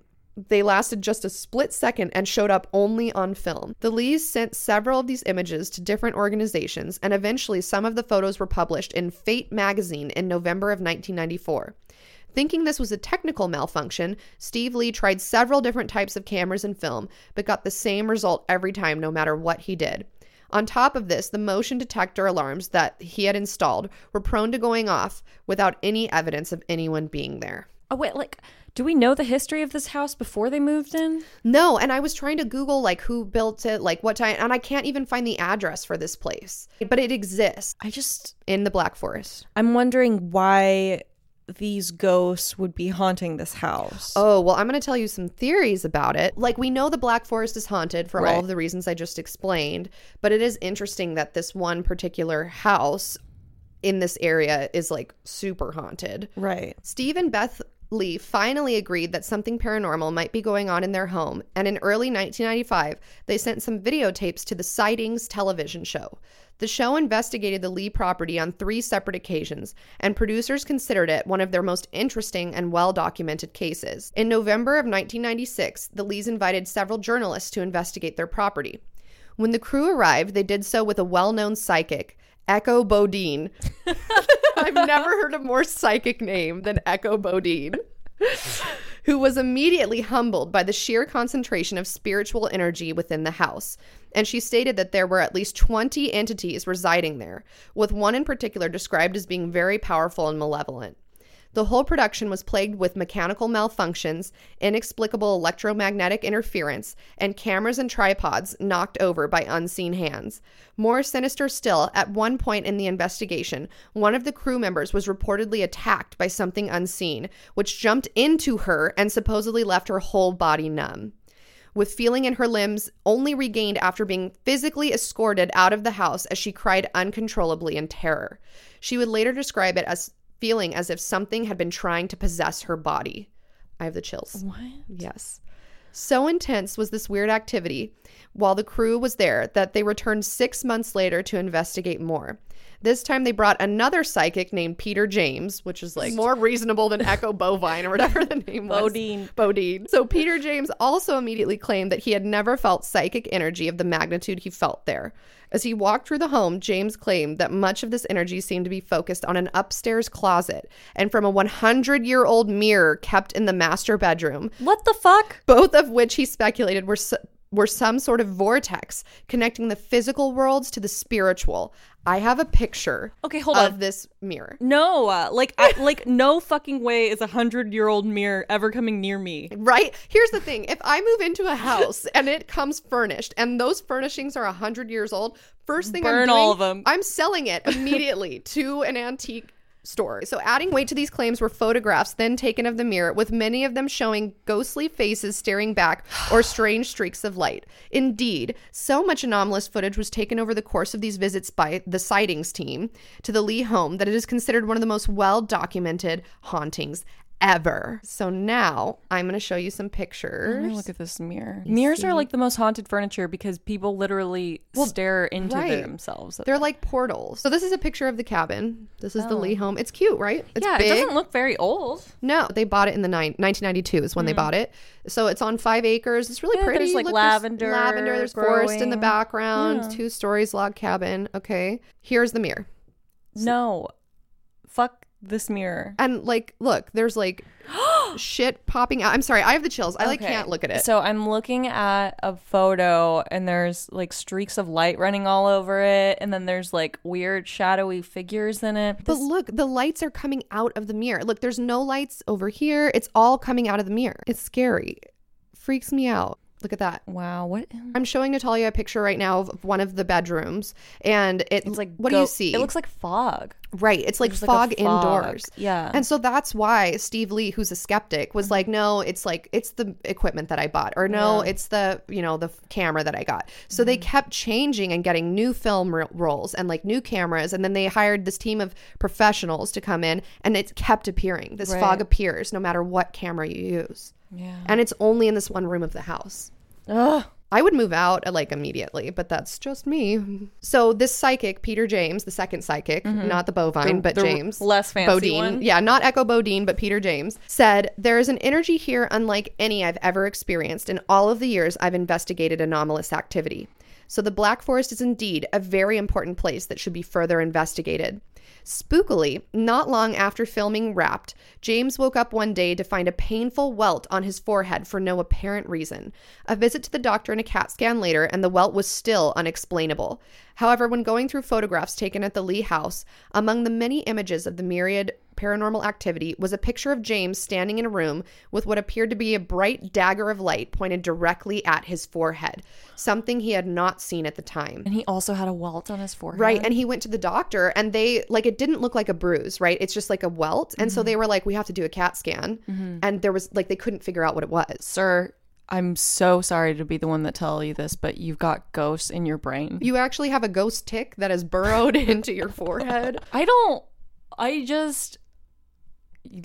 they lasted just a split second and showed up only on film. The Lees sent several of these images to different organizations, and eventually some of the photos were published in Fate magazine in November of 1994. Thinking this was a technical malfunction, Steve Lee tried several different types of cameras and film, but got the same result every time, no matter what he did. On top of this, the motion detector alarms that he had installed were prone to going off without any evidence of anyone being there. Oh wait, like, do we know the history of this house before they moved in? No, and I was trying to Google like who built it, like what time, and I can't even find the address for this place. But it exists I just, in the Black Forest. I'm wondering why these ghosts would be haunting this house. Oh, well, I'm going to tell you some theories about it. Like, we know the Black Forest is haunted for all of the reasons I just explained, but it is interesting that this one particular house in this area is like super haunted. right. Steve and Beth Lee finally agreed that something paranormal might be going on in their home, and in early 1995, they sent some videotapes to the Sightings television show. The show investigated the Lee property on three separate occasions, and producers considered it one of their most interesting and well documented cases. In November of 1996, the Lees invited several journalists to investigate their property. When the crew arrived, they did so with a well known psychic, Echo Bodine. I've never heard a more psychic name than Echo Bodine. Who was immediately humbled by the sheer concentration of spiritual energy within the house. And she stated that there were at least 20 entities residing there, with one in particular described as being very powerful and malevolent. The whole production was plagued with mechanical malfunctions, inexplicable electromagnetic interference, and cameras and tripods knocked over by unseen hands. More sinister still, at one point in the investigation, one of the crew members was reportedly attacked by something unseen, which jumped into her and supposedly left her whole body numb with feeling in her limbs only regained after being physically escorted out of the house as she cried uncontrollably in terror. She would later describe it as feeling as if something had been trying to possess her body. I have the chills. What? Yes. So intense was this weird activity while the crew was there that they returned six months later to investigate more. This time they brought another psychic named Peter James, which is like more reasonable than Echo Bovine or whatever the name was. Bodine. Bodine. So Peter James also immediately claimed that he had never felt psychic energy of the magnitude he felt there. As he walked through the home, James claimed that much of this energy seemed to be focused on an upstairs closet and from a 100 year old mirror kept in the master bedroom, What the fuck? both of which he speculated were. s were some sort of vortex connecting the physical worlds to the spiritual. I have a picture Okay, hold of on. this mirror. No, uh, like, I, like, no fucking way is a hundred year old mirror ever coming near me. Right? Here's the thing. If I move into a house and it comes furnished and those furnishings are a 100 years old, first thing I'm Burn doing, all of 'em. I'm selling it immediately to an antique store. So adding weight to these claims were photographs then taken of the mirror with many of them showing ghostly faces staring back or strange streaks of light. Indeed, so much anomalous footage was taken over the course of these visits by the sightings team to the Lee home that it is considered one of the most well documented hauntings ever. So now I'm going to show you some pictures. look at this mirror. Mirrors are like the most haunted furniture because people literally stare into right. themselves. They're like portals. So this is a picture of the cabin. This is the Lee home. It's cute, right? It's Oh. yeah, big. it doesn't look very old. no, they bought it in the nine, 1992 is when they bought it. So it's on five acres. It's really Hmm. Yeah, pretty. there's, like, there's lavender lavender. There's forest in the growing. background. Two stories, log cabin. Okay, here's the mirror. No, fuck this mirror. And like, look, there's like shit popping out. I'm sorry, I have the chills. I like Okay. can't look at it. So I'm looking at a photo and there's like streaks of light running all over it and then there's like weird shadowy figures in it. But look, the lights are coming out of the mirror. Look, there's no lights over here. It's all coming out of the mirror. It's scary. Freaks me out. Look at that. wow, what I'm showing Natalia a picture right now of one of the bedrooms, and it, it's like what do you see? It looks like fog. right. It's like There's like fog, fog. indoors. Yeah. And so that's why Steve Lee, who's a skeptic, was like, no, it's like it's the equipment that I bought, or no, it's the you know the camera that I got. So they Mm-hmm. kept changing and getting new film ro- rolls and like new cameras, and then they hired this team of professionals to come in, and it kept appearing. This Right. fog appears no matter what camera you use, Yeah. and it's only in this one room of the house. Ugh. I would move out like immediately, but that's just me. So this psychic, Peter James, the second psychic, not the bovine, but Mm-hmm. the James, less fancy Bodine, one? yeah, not Echo Bodine, but Peter James, said there is an energy here unlike any I've ever experienced in all of the years I've investigated anomalous activity. So the Black Forest is indeed a very important place that should be further investigated. Spookily, not long after filming Wrapped, James woke up one day to find a painful welt on his forehead for no apparent reason. A visit to the doctor and a CAT scan later, and the welt was still unexplainable. However, when going through photographs taken at the Lee house, among the many images of the myriad paranormal activity was a picture of James standing in a room with what appeared to be a bright dagger of light pointed directly at his forehead, something he had not seen at the time. And he also had a welt on his forehead. Right. And he went to the doctor and they like it didn't look like a bruise, right? It's just like a welt. And so mm-hmm. they were like, we have to do a CAT scan. Mm-hmm. And there was like they couldn't figure out what it was. Sir, I'm so sorry to be the one that tell you this, but you've got ghosts in your brain. You actually have a ghost tick that is burrowed into your forehead. I don't I just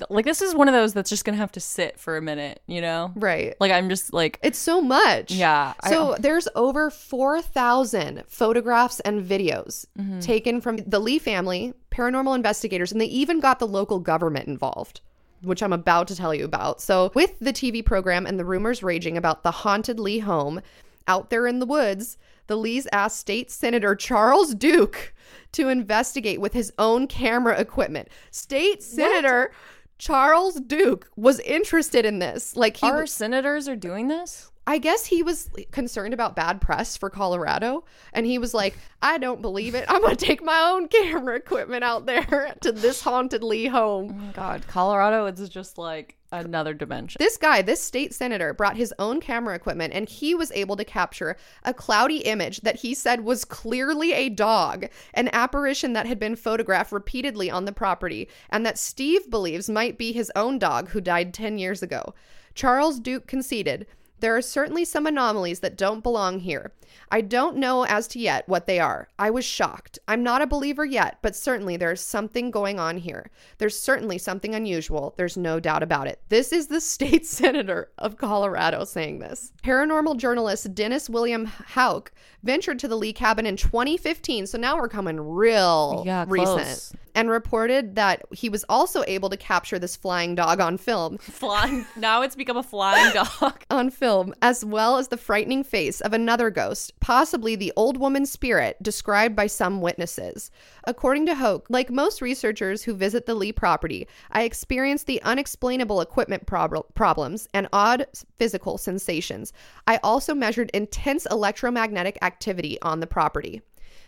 like this is one of those that's just gonna have to sit for a minute, you know? Right. Like I'm just like It's so much. Yeah, I- So there's over 4,000 photographs and videos Mm-hmm. taken from the Lee family, paranormal investigators, and they even got the local government involved, which I'm about to tell you about. So, with the TV program and the rumors raging about the haunted Lee home out there in the woods, the Lees asked State Senator Charles Duke to investigate with his own camera equipment. State Senator Charles Duke was interested in this. Like he our senators are doing this? I guess he was concerned about bad press for Colorado. And he was like, I don't believe it. I'm going to take my own camera equipment out there to this haunted Lee home. Oh God, Colorado is just like another dimension. This guy, this state senator, brought his own camera equipment and he was able to capture a cloudy image that he said was clearly a dog, an apparition that had been photographed repeatedly on the property, and that Steve believes might be his own dog who died 10 years ago. Charles Duke conceded. There are certainly some anomalies that don't belong here. I don't know as to yet what they are. I was shocked. I'm not a believer yet, but certainly there's something going on here. There's certainly something unusual. There's no doubt about it. This is the state senator of Colorado saying this. Paranormal journalist Dennis William Hauck ventured to the Lee cabin in 2015, so now we're coming real Yeah, recent. close. And reported that he was also able to capture this flying dog on film Flying. Now it's become a flying dog. on film, as well as the frightening face of another ghost, possibly the old woman's spirit described by some witnesses. According to Hauck, like most researchers who visit the Lee property, I experienced the unexplainable equipment prob- problems and odd physical sensations. I also measured intense electromagnetic activity on the property.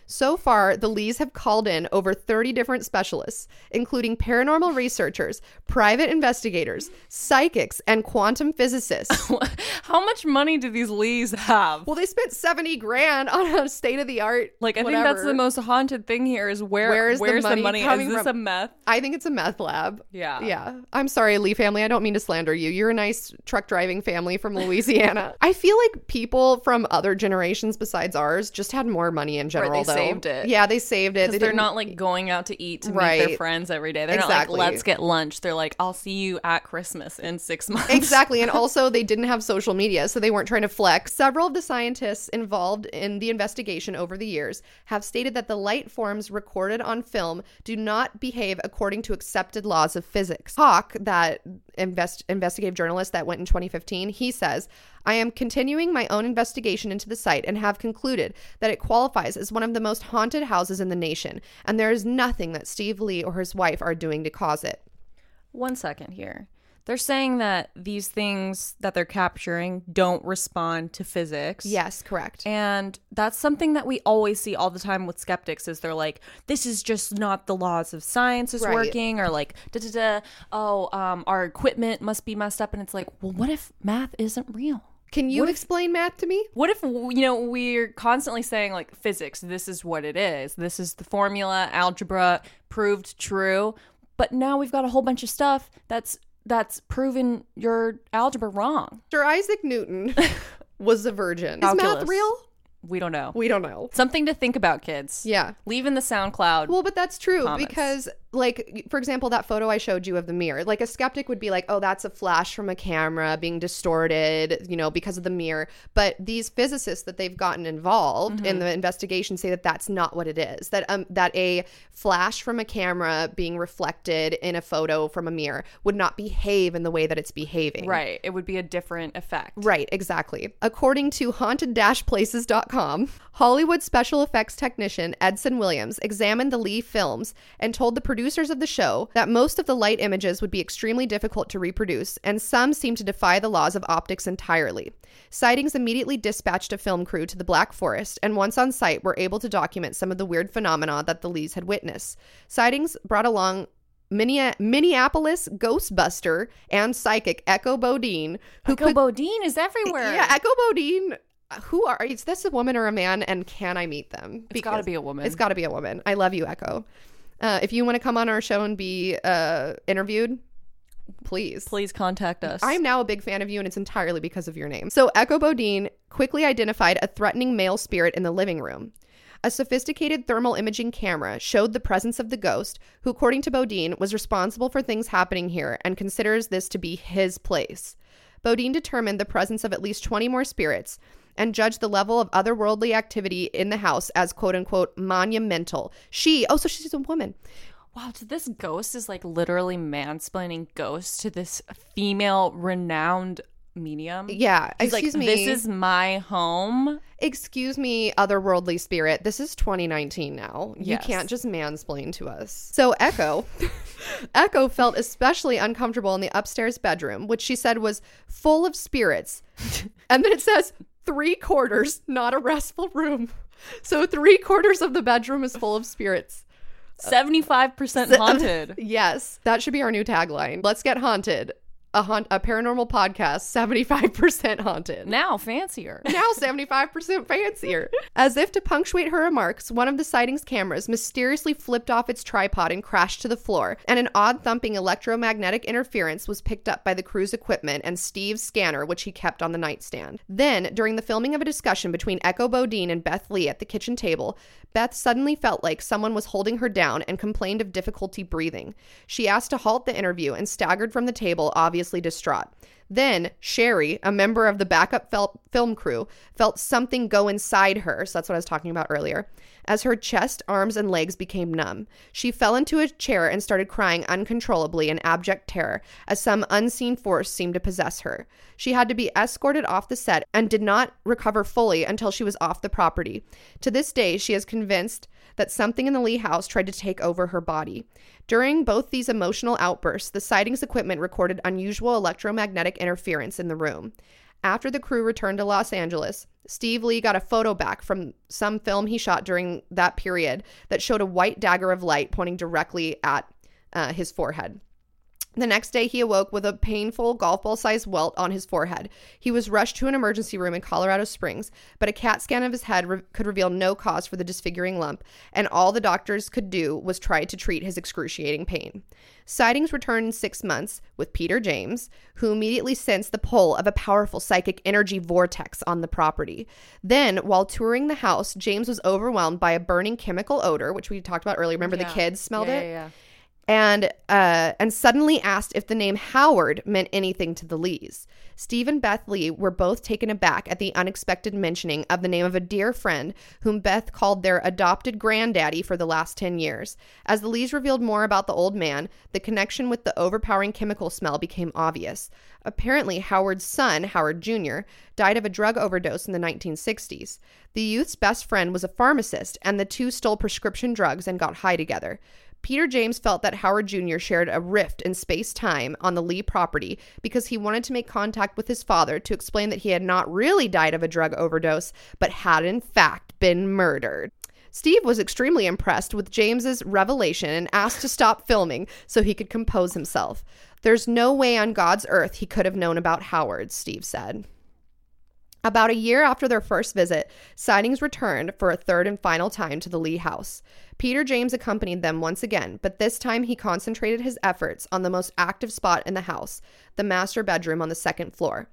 So far, the Lees have called in over 30 different specialists, including paranormal researchers, private investigators, psychics, and quantum physicists. How much money do these Lees have? well, they spent 70 grand on a state of the art. Like I think that's the most haunted thing here is where Where is the where's money the money? coming Is this from? a meth? I think it's a meth lab. Yeah. Yeah. I'm sorry, Lee family. I don't mean to slander you. You're a nice truck driving family from Louisiana. I feel like people from other generations besides ours just had more money in general, they though. Saved it. Yeah, they saved it. They they're didn't- like going out to eat to meet Right. their friends every day. They're Exactly. not like let's get lunch. They're like I'll see you at Christmas in six months. Exactly. And also, they didn't have social media, so they weren't trying to flex. Several of the scientists involved in the investigation over the years have stated that the light forms recorded on film do not behave according to accepted laws of physics. Hauck, that invest- investigative journalist that went in 2015, he says, I am continuing my own investigation into the site and have concluded that it qualifies as one of the most haunted houses in the nation, and there is nothing that Steve Lee or his wife are doing to cause it. One second here. They're saying that these things that they're capturing don't respond to physics. Yes, correct. And that's something that we always see all the time with skeptics is they're like, this is just not the laws of science is Right. working, or like, da da da, oh, um, our equipment must be messed up. And it's like, well, what if math isn't real? Can you explain math to me? What if, you know, we're constantly saying like physics, this is what it is, this is the formula, algebra, proved true. But now we've got a whole bunch of stuff that's that's proven your algebra wrong. Sir Isaac Newton was a virgin. Is math real? We don't know. We don't know. Something to think about, kids. Yeah. Leave in the SoundCloud. Well, but that's true Comments. because, like, for example, that photo I showed you of the mirror, like, a skeptic would be like, oh, that's a flash from a camera being distorted, you know, because of the mirror. But these physicists that they've gotten involved in the investigation say that that's not what it is. That um, that a flash from a camera being reflected in a photo from a mirror would not behave in the way that it's behaving. right. It would be a different effect. Right, exactly. According to haunted-places.com, Hollywood special effects technician Edson Williams examined the Lee films and told the producers of the show that most of the light images would be extremely difficult to reproduce, and some seem to defy the laws of optics entirely. Sightings immediately dispatched a film crew to the Black Forest, and once on site, were able to document some of the weird phenomena that the Lees had witnessed. Sightings brought along Minneapolis Ghostbuster and psychic Echo Bodine, who Echo Bodine is everywhere. yeah, Echo Bodine. Who are is this a woman or a man? And can I meet them? It's gotta be a woman. It's got to be a woman. I love you, Echo. Uh, if you want to come on our show and be uh, interviewed, please. Please contact us. I'm now a big fan of you, and it's entirely because of your name. So, Echo Bodine quickly identified a threatening male spirit in the living room. A sophisticated thermal imaging camera showed the presence of the ghost, who, according to Bodine, was responsible for things happening here and considers this to be his place. Bodine determined the presence of at least 20 more spirits and judged the level of otherworldly activity in the house as quote unquote monumental. She, oh, so she's a woman. Wow, so this ghost is like literally mansplaining ghosts to this female renowned medium. Yeah, He's excuse like, me. This is my home. Excuse me, otherworldly spirit. This is 2019 now. Yes. You can't just mansplain to us. So, Echo Echo felt especially uncomfortable in the upstairs bedroom, which she said was full of spirits. and then it says three quarters, not a restful room. So three quarters of the bedroom is full of spirits. Uh, 75% haunted. Yes, that should be our new tagline. Let's get haunted. A haunt, a paranormal podcast, seventy five percent haunted. Now fancier. now 75% fancier. As if to punctuate her remarks, one of the sightings cameras mysteriously flipped off its tripod and crashed to the floor, and an odd thumping electromagnetic interference was picked up by the crew's equipment and Steve's scanner, which he kept on the nightstand. Then, during the filming of a discussion between Echo Bodine and Beth Lee at the kitchen table, Beth suddenly felt like someone was holding her down and complained of difficulty breathing. She asked to halt the interview and staggered from the table, obviously distraught. Then, Sherry, a member of the backup fel- film crew, felt something go inside her. So that's what I was talking about earlier. As her chest, arms, and legs became numb, she fell into a chair and started crying uncontrollably in abject terror as some unseen force seemed to possess her. She had to be escorted off the set and did not recover fully until she was off the property. To this day, she is convinced that something in the Lee house tried to take over her body. During both these emotional outbursts, the sightings equipment recorded unusual electromagnetic interference in the room. After the crew returned to Los Angeles, Steve Lee got a photo back from some film he shot during that period that showed a white dagger of light pointing directly at uh, his forehead. The next day, he awoke with a painful golf ball sized welt on his forehead. He was rushed to an emergency room in Colorado Springs, but a CAT scan of his head re- could reveal no cause for the disfiguring lump, and all the doctors could do was try to treat his excruciating pain. Sightings returned in six months with Peter James, who immediately sensed the pull of a powerful psychic energy vortex on the property. Then, while touring the house, James was overwhelmed by a burning chemical odor, which we talked about earlier. Remember, the kids smelled yeah, it? Yeah, yeah. And uh, and suddenly asked if the name Howard meant anything to the Lees. Steve and Beth Lee were both taken aback at the unexpected mentioning of the name of a dear friend whom Beth called their adopted granddaddy for the last 10 years. As the Lees revealed more about the old man, the connection with the overpowering chemical smell became obvious. Apparently, Howard's son, Howard Jr., died of a drug overdose in the 1960s. The youth's best friend was a pharmacist, and the two stole prescription drugs and got high together. Peter James felt that Howard Jr. shared a rift in space time on the Lee property because he wanted to make contact with his father to explain that he had not really died of a drug overdose, but had in fact been murdered. Steve was extremely impressed with James's revelation and asked to stop filming so he could compose himself. There's no way on God's earth he could have known about Howard, Steve said. About a year after their first visit, sightings returned for a third and final time to the Lee house. Peter James accompanied them once again, but this time he concentrated his efforts on the most active spot in the house, the master bedroom on the second floor.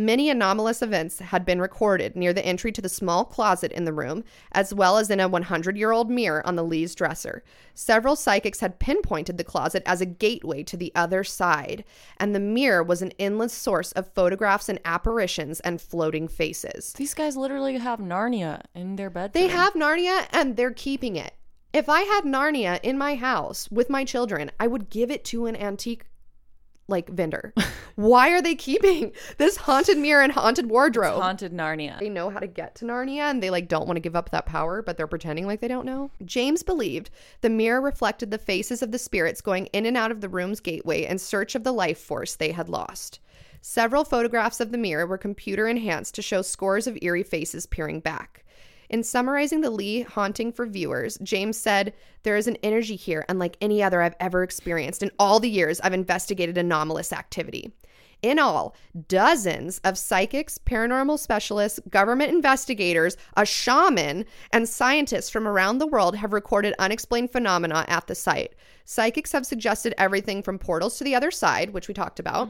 Many anomalous events had been recorded near the entry to the small closet in the room, as well as in a 100 year old mirror on the Lee's dresser. Several psychics had pinpointed the closet as a gateway to the other side, and the mirror was an endless source of photographs and apparitions and floating faces. These guys literally have Narnia in their bedroom. They have Narnia and they're keeping it. If I had Narnia in my house with my children, I would give it to an antique like vendor. Why are they keeping this haunted mirror and haunted wardrobe? haunted Narnia. they know how to get to Narnia and they like don't want to give up that power, but they're pretending like they don't know. James believed the mirror reflected the faces of the spirits going in and out of the room's gateway in search of the life force they had lost. Several photographs of the mirror were computer enhanced to show scores of eerie faces peering back. In summarizing the Lee haunting for viewers, James said, There is an energy here unlike any other I've ever experienced in all the years I've investigated anomalous activity. In all, dozens of psychics, paranormal specialists, government investigators, a shaman, and scientists from around the world have recorded unexplained phenomena at the site. Psychics have suggested everything from portals to the other side, which we talked about,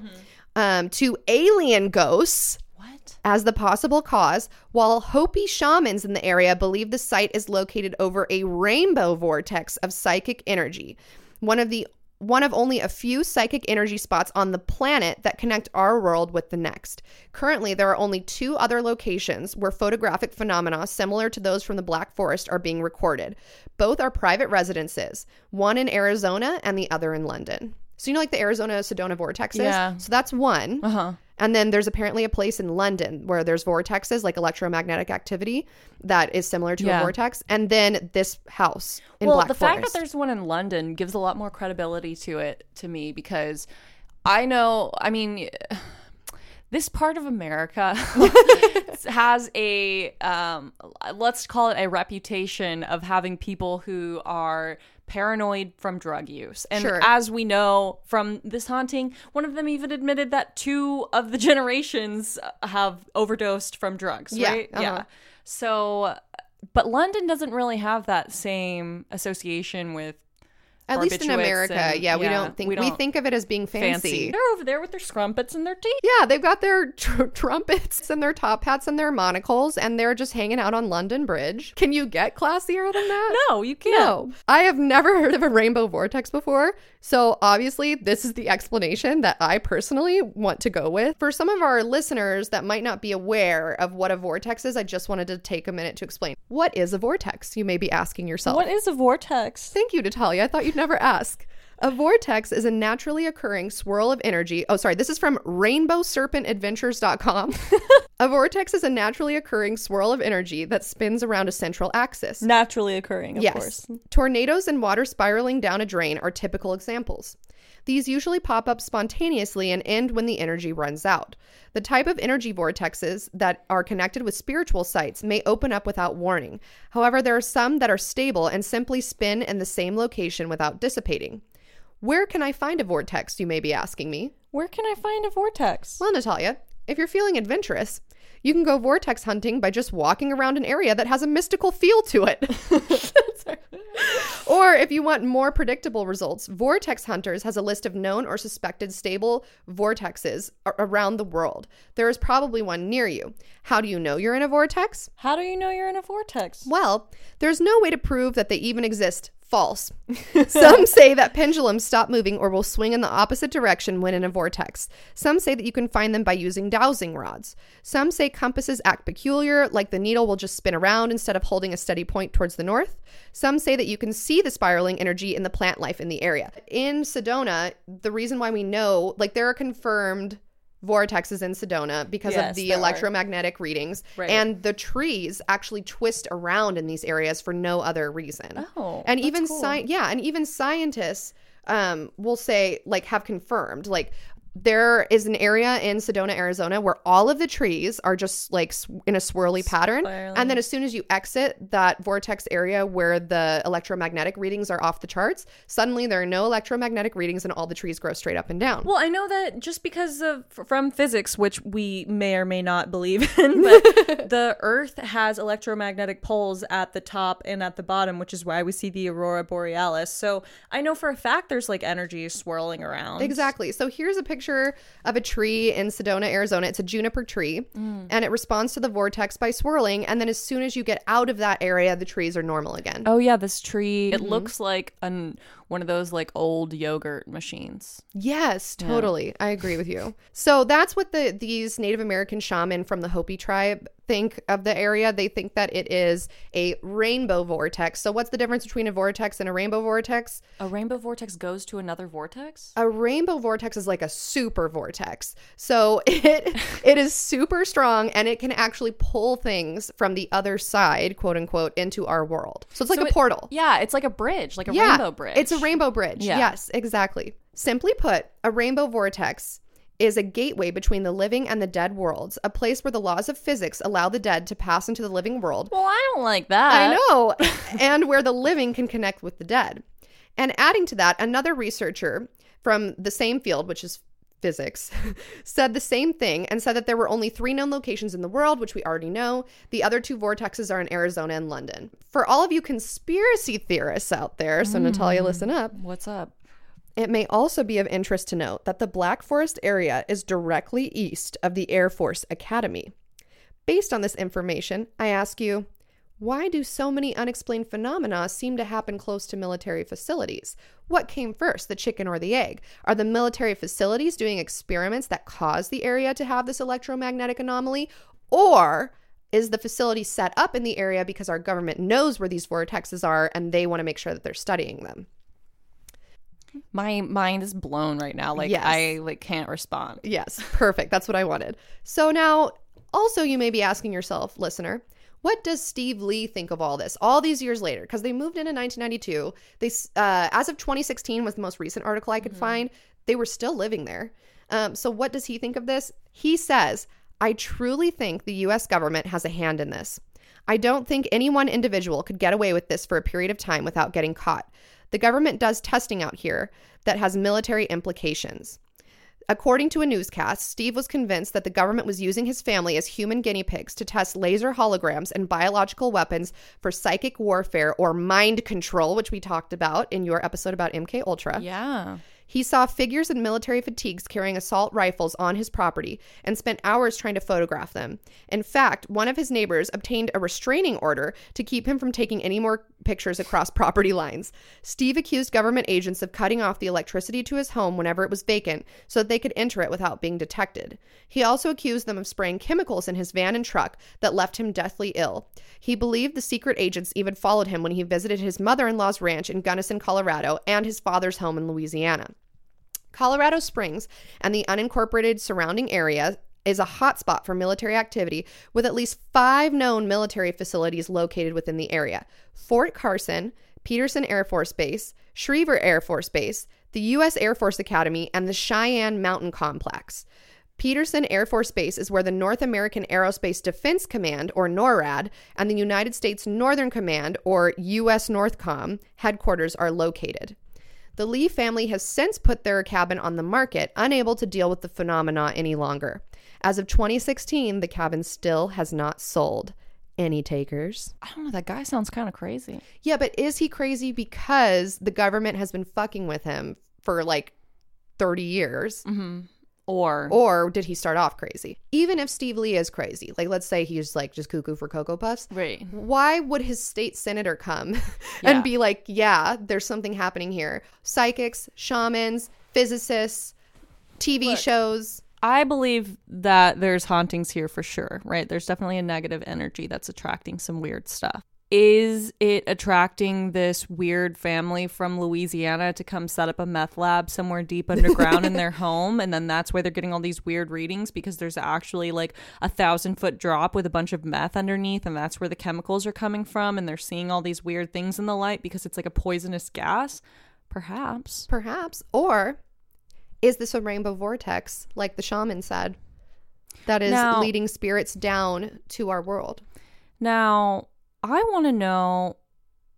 um, to alien ghosts What? as the possible cause, while Hopi shamans in the area believe the site is located over a rainbow vortex of psychic energy. One of the one of only a few psychic energy spots on the planet that connect our world with the next. Currently, there are only two other locations where photographic phenomena similar to those from the Black Forest are being recorded. Both are private residences, one in Arizona and the other in London. So, you know, like the Arizona Sedona vortexes? Yeah. So that's one. Uh huh. And then there's apparently a place in London where there's vortexes, like electromagnetic activity, that is similar to Yeah. a vortex. And then this house in well, Black the Forest. fact that there's one in London gives a lot more credibility to it to me because I know, I mean, this part of America has a um, let's call it a reputation of having people who are paranoid from drug use. And Sure. as we know from this haunting, one of them even admitted that two of the generations have overdosed from drugs, Yeah, right? uh-huh. Yeah. So but London doesn't really have that same association with At least in America, and- yeah, we don't think we we, don't- think of it as being fancy. fancy. They're over there with their scrumpets and their teeth. Yeah, they've got their tr- trumpets and their top hats and their monocles, and they're just hanging out on London Bridge. Can you get classier than that? No, you can't. No, I have never heard of a rainbow vortex before. So obviously, this is the explanation that I personally want to go with. For some of our listeners that might not be aware of what a vortex is, I just wanted to take a minute to explain. What is a vortex? You may be asking yourself. What is a vortex? Thank you, Natalia. I thought you'd never ask. A vortex is a naturally occurring swirl of energy. Oh, sorry, this is from rainbowserpentadventures.com. a vortex is a naturally occurring swirl of energy that spins around a central axis. Naturally occurring, of yes. course. Tornadoes and water spiraling down a drain are typical examples. These usually pop up spontaneously and end when the energy runs out. The type of energy vortexes that are connected with spiritual sites may open up without warning. However, there are some that are stable and simply spin in the same location without dissipating. Where can I find a vortex, you may be asking me? Where can I find a vortex? Well, Natalia, if you're feeling adventurous, you can go vortex hunting by just walking around an area that has a mystical feel to it. or if you want more predictable results, Vortex Hunters has a list of known or suspected stable vortexes a- around the world. There is probably one near you. How do you know you're in a vortex? How do you know you're in a vortex? Well, there's no way to prove that they even exist. False. Some say that pendulums stop moving or will swing in the opposite direction when in a vortex. Some say that you can find them by using dowsing rods. Some say compasses act peculiar, like the needle will just spin around instead of holding a steady point towards the north. Some say that you can see the spiraling energy in the plant life in the area. In Sedona, the reason why we know, like, there are confirmed vortexes in Sedona because Yes, of the there are. electromagnetic readings Right. and the trees actually twist around in these areas for no other reason. Oh, and even cool. sci- yeah, and even scientists um, will say like have confirmed like there is an area in Sedona, Arizona, where all of the trees are just like in a swirly pattern. And then as soon as you exit that vortex area where the electromagnetic readings are off the charts, suddenly there are no electromagnetic readings and all the trees grow straight up and down. Well, I know that just because of from physics, which we may or may not believe in, but the Earth has electromagnetic poles at the top and at the bottom, which is why we see the aurora borealis. So I know for a fact there's like energy swirling around. Exactly. So here's a picture of a tree in Sedona, Arizona. It's a juniper tree, Mm. and it responds to the vortex by swirling. And then as soon as you get out of that area, the trees are normal again. Oh yeah, this tree. Mm-hmm. It looks like an one of those like old yogurt machines. Yes, totally. I agree with you. So that's what the these Native American shaman from the Hopi tribe think of the area. They think that it is a rainbow vortex. So what's the difference between a vortex and a rainbow vortex? A rainbow vortex goes to another vortex. A rainbow vortex is like a super vortex. So it it is super strong and it can actually pull things from the other side, quote unquote, into our world. So it's like So a it- portal. Yeah, it's like a bridge, like a Yeah, rainbow bridge. It's a rainbow bridge. Yeah. Yes, exactly. Simply put, a rainbow vortex is a gateway between the living and the dead worlds, a place where the laws of physics allow the dead to pass into the living world. Well, I don't like that. I know, and where the living can connect with the dead. And adding to that, another researcher from the same field, which is physics, said the same thing and said that there were only three known locations in the world, which we already know. The other two vortexes are in Arizona and London. For all of you conspiracy theorists out there, so Natalia, hmm. listen up. What's up? It may also be of interest to note that the Black Forest area is directly east of the Air Force Academy. Based on this information, I ask you, why do so many unexplained phenomena seem to happen close to military facilities? What came first, the chicken or the egg? Are the military facilities doing experiments that cause the area to have this electromagnetic anomaly? Or is the facility set up in the area because our government knows where these vortexes are and they want to make sure that they're studying them? My mind is blown right now. Like Yes. I like can't respond. Yes, perfect. That's what I wanted. So now, also, you may be asking yourself, listener, what does Steve Lee think of all this all these years later? Because they moved in in 1992. They, uh, as of 2016, was the most recent article I could find. They were still living there. Um, so, what does he think of this? He says, I truly think the US government has a hand in this. I don't think any one individual could get away with this for a period of time without getting caught. The government does testing out here that has military implications. According to a newscast, Steve was convinced that the government was using his family as human guinea pigs to test laser holograms and biological weapons for psychic warfare or mind control, which we talked about in your episode about MK Ultra. Yeah. He saw figures in military fatigues carrying assault rifles on his property and spent hours trying to photograph them. In fact, one of his neighbors obtained a restraining order to keep him from taking any more pictures across property lines. Steve accused government agents of cutting off the electricity to his home whenever it was vacant so that they could enter it without being detected. He also accused them of spraying chemicals in his van and truck that left him deathly ill. He believed the secret agents even followed him when he visited his mother in law's ranch in Gunnison, Colorado, and his father's home in Louisiana. Colorado Springs and the unincorporated surrounding area is a hotspot for military activity with at least five known military facilities located within the area Fort Carson, Peterson Air Force Base, Schriever Air Force Base, the U.S. Air Force Academy, and the Cheyenne Mountain Complex. Peterson Air Force Base is where the North American Aerospace Defense Command, or NORAD, and the United States Northern Command, or U.S. Northcom, headquarters are located. The Lee family has since put their cabin on the market, unable to deal with the phenomena any longer. As of 2016, the cabin still has not sold. Any takers? I don't know. That guy sounds kind of crazy. Yeah, but is he crazy because the government has been fucking with him for like 30 years? Mm-hmm. Or Or did he start off crazy? Even if Steve Lee is crazy, like let's say he's like just cuckoo for Cocoa Puffs, right. why would his state senator come Yeah. and be like, yeah, there's something happening here? Psychics, shamans, physicists, TV shows. I believe that there's hauntings here for sure, right? There's definitely a negative energy that's attracting some weird stuff. Is it attracting this weird family from Louisiana to come set up a meth lab somewhere deep underground in their home? And then that's why they're getting all these weird readings because there's actually like a thousand foot drop with a bunch of meth underneath, and that's where the chemicals are coming from. And they're seeing all these weird things in the light because it's like a poisonous gas. Perhaps. Perhaps. Or is this a rainbow vortex, like the shaman said, that is Now- leading spirits down to our world? Now, I want to know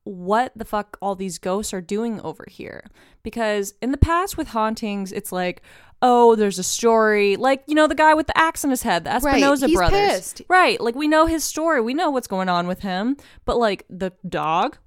what the fuck all these ghosts are doing over here. Because in the past with hauntings, it's like, oh, there's a story. Like, you know, the guy with the axe in his head, the Right, Espinoza he's brothers. pissed. Right. Like, we know his story. We know what's going on with him. But, like, the dog?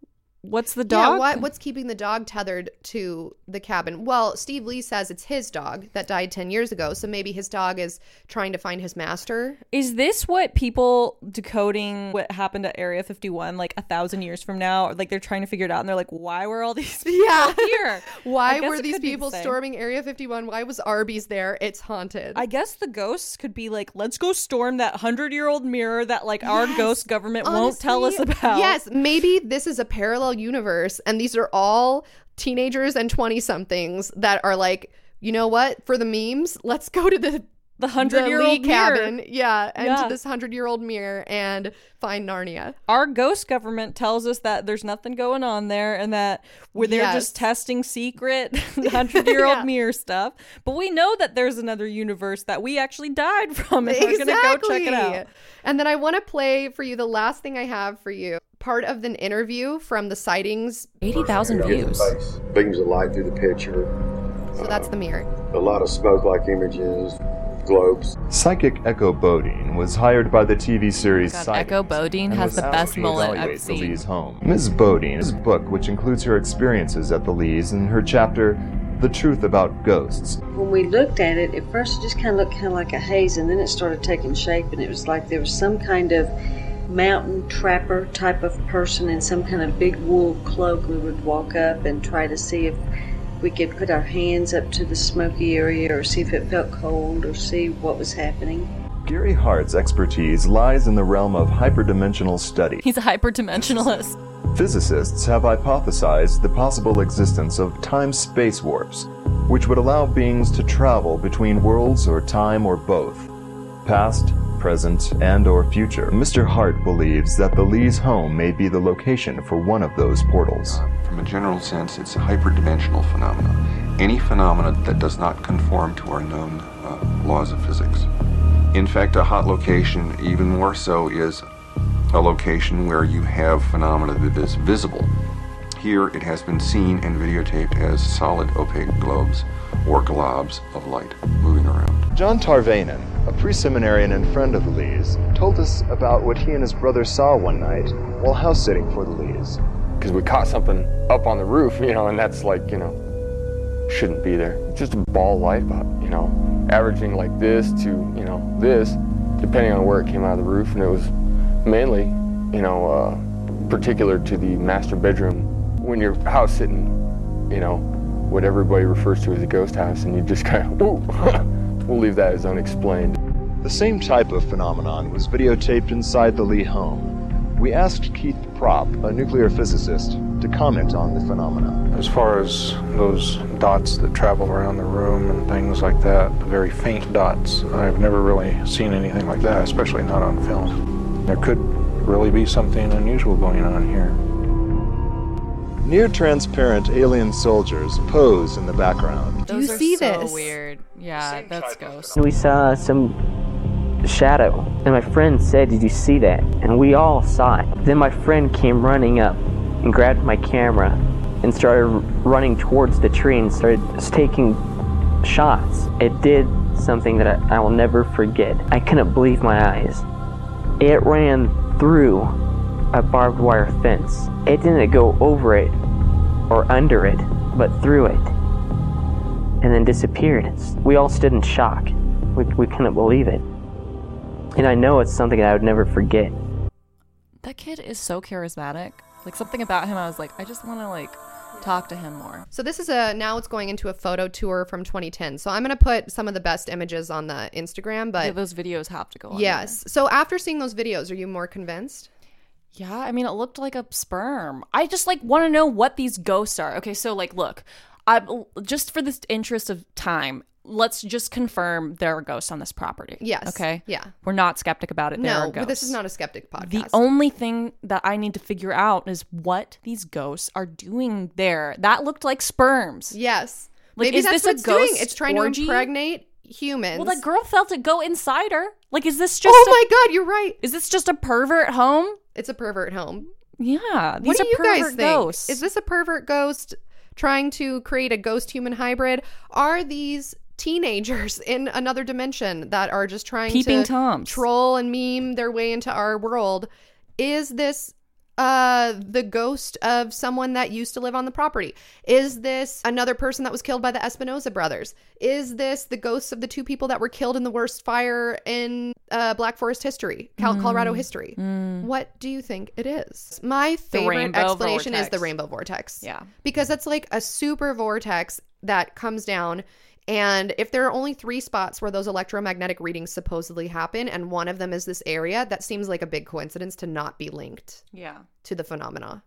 What's the dog? Yeah, what, what's keeping the dog tethered to the cabin? Well, Steve Lee says it's his dog that died 10 years ago, so maybe his dog is trying to find his master. Is this what people decoding what happened at Area 51 like a thousand years from now? Like, they're trying to figure it out and they're like, why were all these people Yeah. here? Why were these the people storming Area 51? Why was Arby's there? It's haunted. I guess the ghosts could be like, let's go storm that hundred year old mirror that like our Yes. ghost government won't tell us about. Yes, maybe this is a parallel universe and these are all teenagers and 20 somethings that are like, you know what? For the memes, let's go to the the hundred year old cabin. Yeah, and Yeah. to this 100-year-old mirror and find Narnia. Our ghost government tells us that there's nothing going on there and that we're they're Yes. just testing secret hundred year old Yeah. mirror stuff. But we know that there's another universe that we actually died from, and we're gonna go check it out. And then I want to play for you the last thing I have for you. Part of an interview from the sightings. Eighty thousand views. Beams of light through the picture. So that's the mirror. A lot of smoke-like images, globes. Psychic Echo Bodine was hired by the TV series God, Echo Bodine has the best mullet I've evaluate the seen. Lee's home. Ms. Bodine's book, which includes her experiences at the Lees and her chapter, The Truth About Ghosts, When we looked at it, at first it just kind of looked kind of like a haze, and then it started taking shape, and it was like there was some kind of mountain trapper type of person in some kind of big wool cloak. We would walk up and try to see if we could put our hands up to the smoky area or see if it felt cold or see what was happening. Gary Hart's expertise lies in the realm of hyperdimensional study. He's a hyperdimensionalist. Physicists have hypothesized the possible existence of time space warps, which would allow beings to travel between worlds or time or both, past, present, and or future. Mr. Hart believes that the Lee's home may be the location for one of those portals. From a general sense, it's a hyperdimensional phenomenon. Any phenomenon that does not conform to our known uh, laws of physics. In fact, a hot location, even more so, is a location where you have phenomena that is visible. Here, it has been seen and videotaped as solid opaque globes or globs of light. John Tarvainen, a pre-seminarian and friend of the Lees, told us about what he and his brother saw one night while house sitting for the Lees. Because we caught something up on the roof, you know, and that's like, you know, shouldn't be there. It's just a ball light you know, averaging like this to, you know, this, depending on where it came out of the roof. And it was mainly, you know, uh, particular to the master bedroom. When you're house sitting, you know, what everybody refers to as a ghost house, and you just kind of, ooh, we'll leave that as unexplained. The same type of phenomenon was videotaped inside the Lee home. We asked Keith Prop, a nuclear physicist, to comment on the phenomena. As far as those dots that travel around the room and things like that, the very faint dots, I've never really seen anything like that, especially not on film. There could really be something unusual going on here. Near transparent alien soldiers pose in the background. Do you see so this? weird. Yeah, that's ghost. We saw some shadow, and my friend said, Did you see that? And we all saw it. Then my friend came running up and grabbed my camera and started running towards the tree and started taking shots. It did something that I, I will never forget. I couldn't believe my eyes. It ran through a barbed wire fence. It didn't go over it or under it, but through it. And then disappeared. We all stood in shock. We, we couldn't believe it. And I know it's something that I would never forget. That kid is so charismatic. Like something about him, I was like, I just want to like talk to him more. So this is a now it's going into a photo tour from 2010. So I'm gonna put some of the best images on the Instagram, but yeah, those videos have to go. on yes. So after seeing those videos, are you more convinced? Yeah, I mean, it looked like a sperm. I just like want to know what these ghosts are. Okay, so like, look, I just for this interest of time, let's just confirm there are ghosts on this property. Yes. Okay. Yeah. We're not skeptic about it. there no, are but this is not a skeptic podcast. The only thing that I need to figure out is what these ghosts are doing there. That looked like sperms. yes. Like, Maybe is that's this a what doing. ghost It's trying orgy? to impregnate humans. Well, that girl felt it go inside her. Like, is this just? oh a- my god, you're right. Is this just a pervert home? It's a pervert home. Yeah. These what do are you guys pervert think? ghosts. Is this a pervert ghost trying to create a ghost human hybrid? Are these teenagers in another dimension that are just trying Peeping to toms. troll and meme their way into our world? Is this uh the ghost of someone that used to live on the property. Is this another person that was killed by the espinoza brothers? Is this the ghosts of the two people that were killed in the worst fire in uh black forest history Cal- colorado history? What do you think it is? My favorite explanation is the rainbow vortex. Yeah. because that's like a super vortex that comes down and if there are only three spots where those electromagnetic readings supposedly happen and one of them is this area that seems like a big coincidence to not be linked Yeah. to the phenomena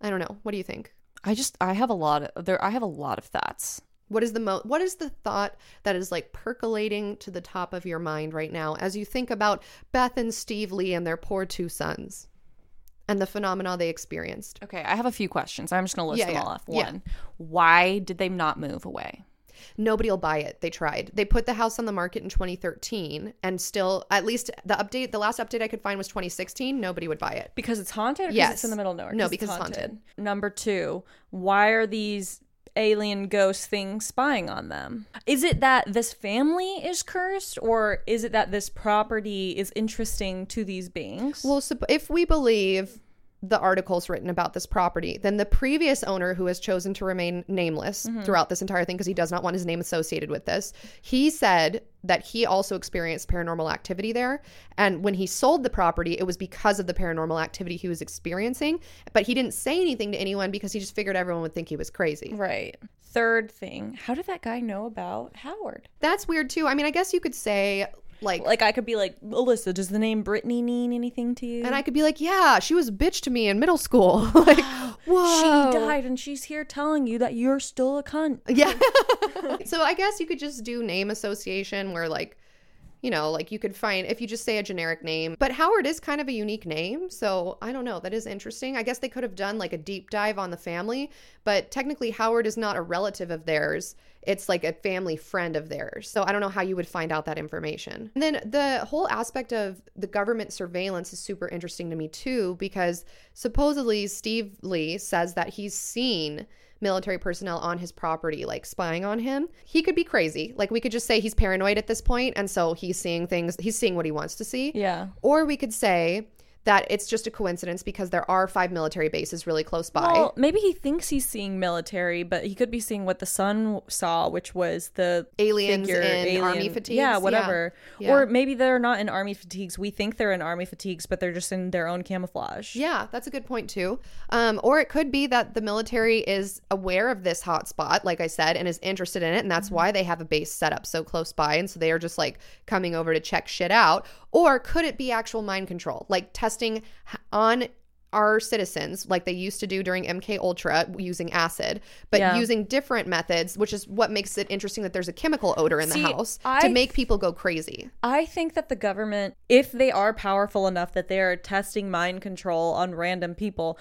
i don't know what do you think I just I have a lot of there. I have a lot of thoughts. what is the mo what is the thought that is like percolating to the top of your mind right now as you think about beth and steve lee and their poor two sons and the phenomena they experienced Okay, I have a few questions. I'm just gonna list Yeah, them yeah, all off. yeah. One, why did they not move away? Nobody will buy it. They tried. They put the house on the market in 2013 and still at least the update the last update I could find was 2016. Nobody would buy it. Because it's haunted. Yes. it's in the middle of nowhere. No, 'Cause because it's haunted. Number two, why are these alien ghost things spying on them? Is it that this family is cursed, or is it that this property is interesting to these beings? Well, if we believe the articles written about this property, then the previous owner who has chosen to remain nameless Mm-hmm. throughout this entire thing because he does not want his name associated with this, he said that he also experienced paranormal activity there. And when he sold the property, it was because of the paranormal activity he was experiencing. But he didn't say anything to anyone because he just figured everyone would think he was crazy. right. Third thing, how did that guy know about Howard? That's weird too. I mean, I guess you could say Like, Like I could be like, Alyssa, does the name Brittany mean anything to you? and I could be like, yeah, she was a bitch to me in middle school. like, whoa. she died, and she's here telling you that you're still a cunt. Yeah. so I guess you could just do name association where like you know, like you could find if you just say a generic name. But Howard is kind of a unique name, so I don't know. That is interesting. I guess they could have done like a deep dive on the family, but technically Howard is not a relative of theirs. It's like a family friend of theirs. So I don't know how you would find out that information. And then the whole aspect of the government surveillance is super interesting to me too because supposedly Steve Lee says that he's seen military personnel on his property, like spying on him. He could be crazy. Like we could just say he's paranoid at this point, and so he's seeing things, he's seeing what he wants to see. Yeah. Or we could say that it's just a coincidence because there are five military bases really close by. Well, maybe he thinks he's seeing military, but he could be seeing what the son saw, which was the Aliens figure, in army fatigues? Yeah, Yeah. whatever. Yeah. Or maybe they're not in army fatigues. We think they're in army fatigues, but they're just in their own camouflage. Yeah, that's a good point too. Um, or it could be that the military is aware of this hotspot, like I said, and is interested in it, and Mm-hmm. that's why they have a base set up so close by, and so they are just like coming over to check shit out. Or could it be actual mind control, like testing on our citizens like they used to do during MK Ultra using acid, but Yeah. using different methods, which is what makes it interesting that there's a chemical odor in See, the house to make people go crazy. I think that the government, if they are powerful enough that they are testing mind control on random people,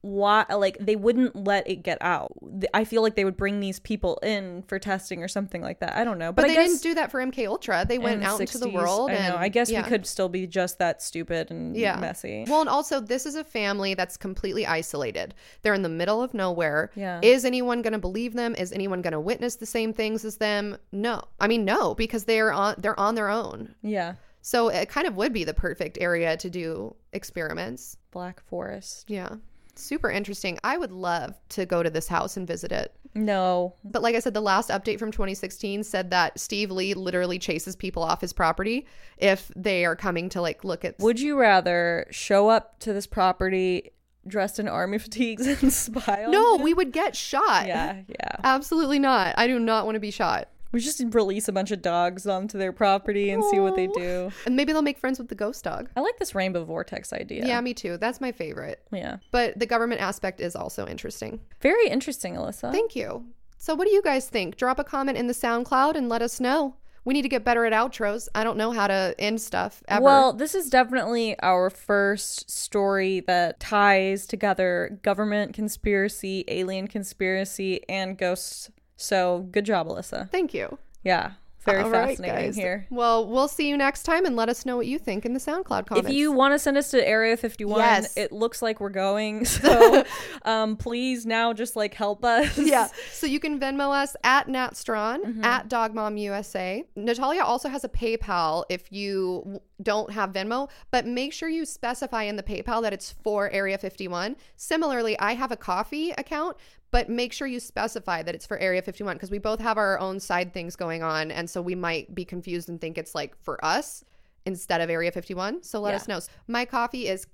why like they wouldn't let it get out. I feel like they would bring these people in for testing or something like that. I don't know, But, but, they I guess didn't do that for MK Ultra. They went out into the world. I and know. I guess yeah. we could still be just that stupid and yeah. messy. Well, and also this is a family that's completely isolated. They're in the middle of nowhere. Yeah. Is anyone going to believe them? Is anyone going to witness the same things as them? No. I mean, no, because they're on they're on their own. yeah, So it kind of would be the perfect area to do experiments. Black Forest. Yeah. Super interesting. I would love to go to this house and visit it. No, But like I said, the last update from 2016 said that Steve Lee literally chases people off his property if they are coming to like look at Would you rather show up to this property dressed in army fatigues and spy on No, him? we would get shot. Yeah, yeah. Absolutely not. I do not want to be shot. We just release a bunch of dogs onto their property and see what they do. And maybe they'll make friends with the ghost dog. I like this rainbow vortex idea. Yeah, me too. That's my favorite. Yeah. But the government aspect is also interesting. Very interesting, Alyssa. Thank you. So, what do you guys think? Drop a comment in the SoundCloud and let us know. We need to get better at outros. I don't know how to end stuff ever. Well, this is definitely our first story that ties together government conspiracy, alien conspiracy, and ghosts. So good job, Alyssa. thank you. Yeah. Very All right, fascinating guys. here. Well, we'll see you next time and let us know what you think in the SoundCloud comments. If you want to send us to Area 51, Yes. it looks like we're going. So um, please now just like help us. yeah. So you can Venmo us at NatStron, Mm-hmm. at Dogmom USA. Natalia also has a PayPal if you don't have Venmo, but make sure you specify in the PayPal that it's for Area 51. Similarly, I have a Ko-fi account, but make sure you specify that it's for Area 51 because we both have our own side things going on. And so we might be confused and think it's like for us instead of Area 51. So let Yeah. us know. My Ko-fi is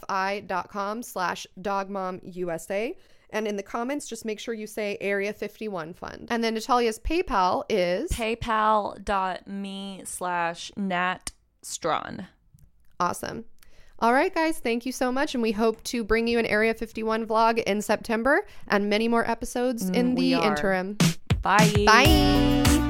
ko-fi.com slash dogmomusa. And in the comments, just make sure you say Area 51 Fund. And then Natalia's PayPal is PayPal.me slash Nat Strawn. awesome. All right, guys, thank you so much. And we hope to bring you an Area 51 vlog in September and many more episodes in Mm, we the interim. Bye. Bye.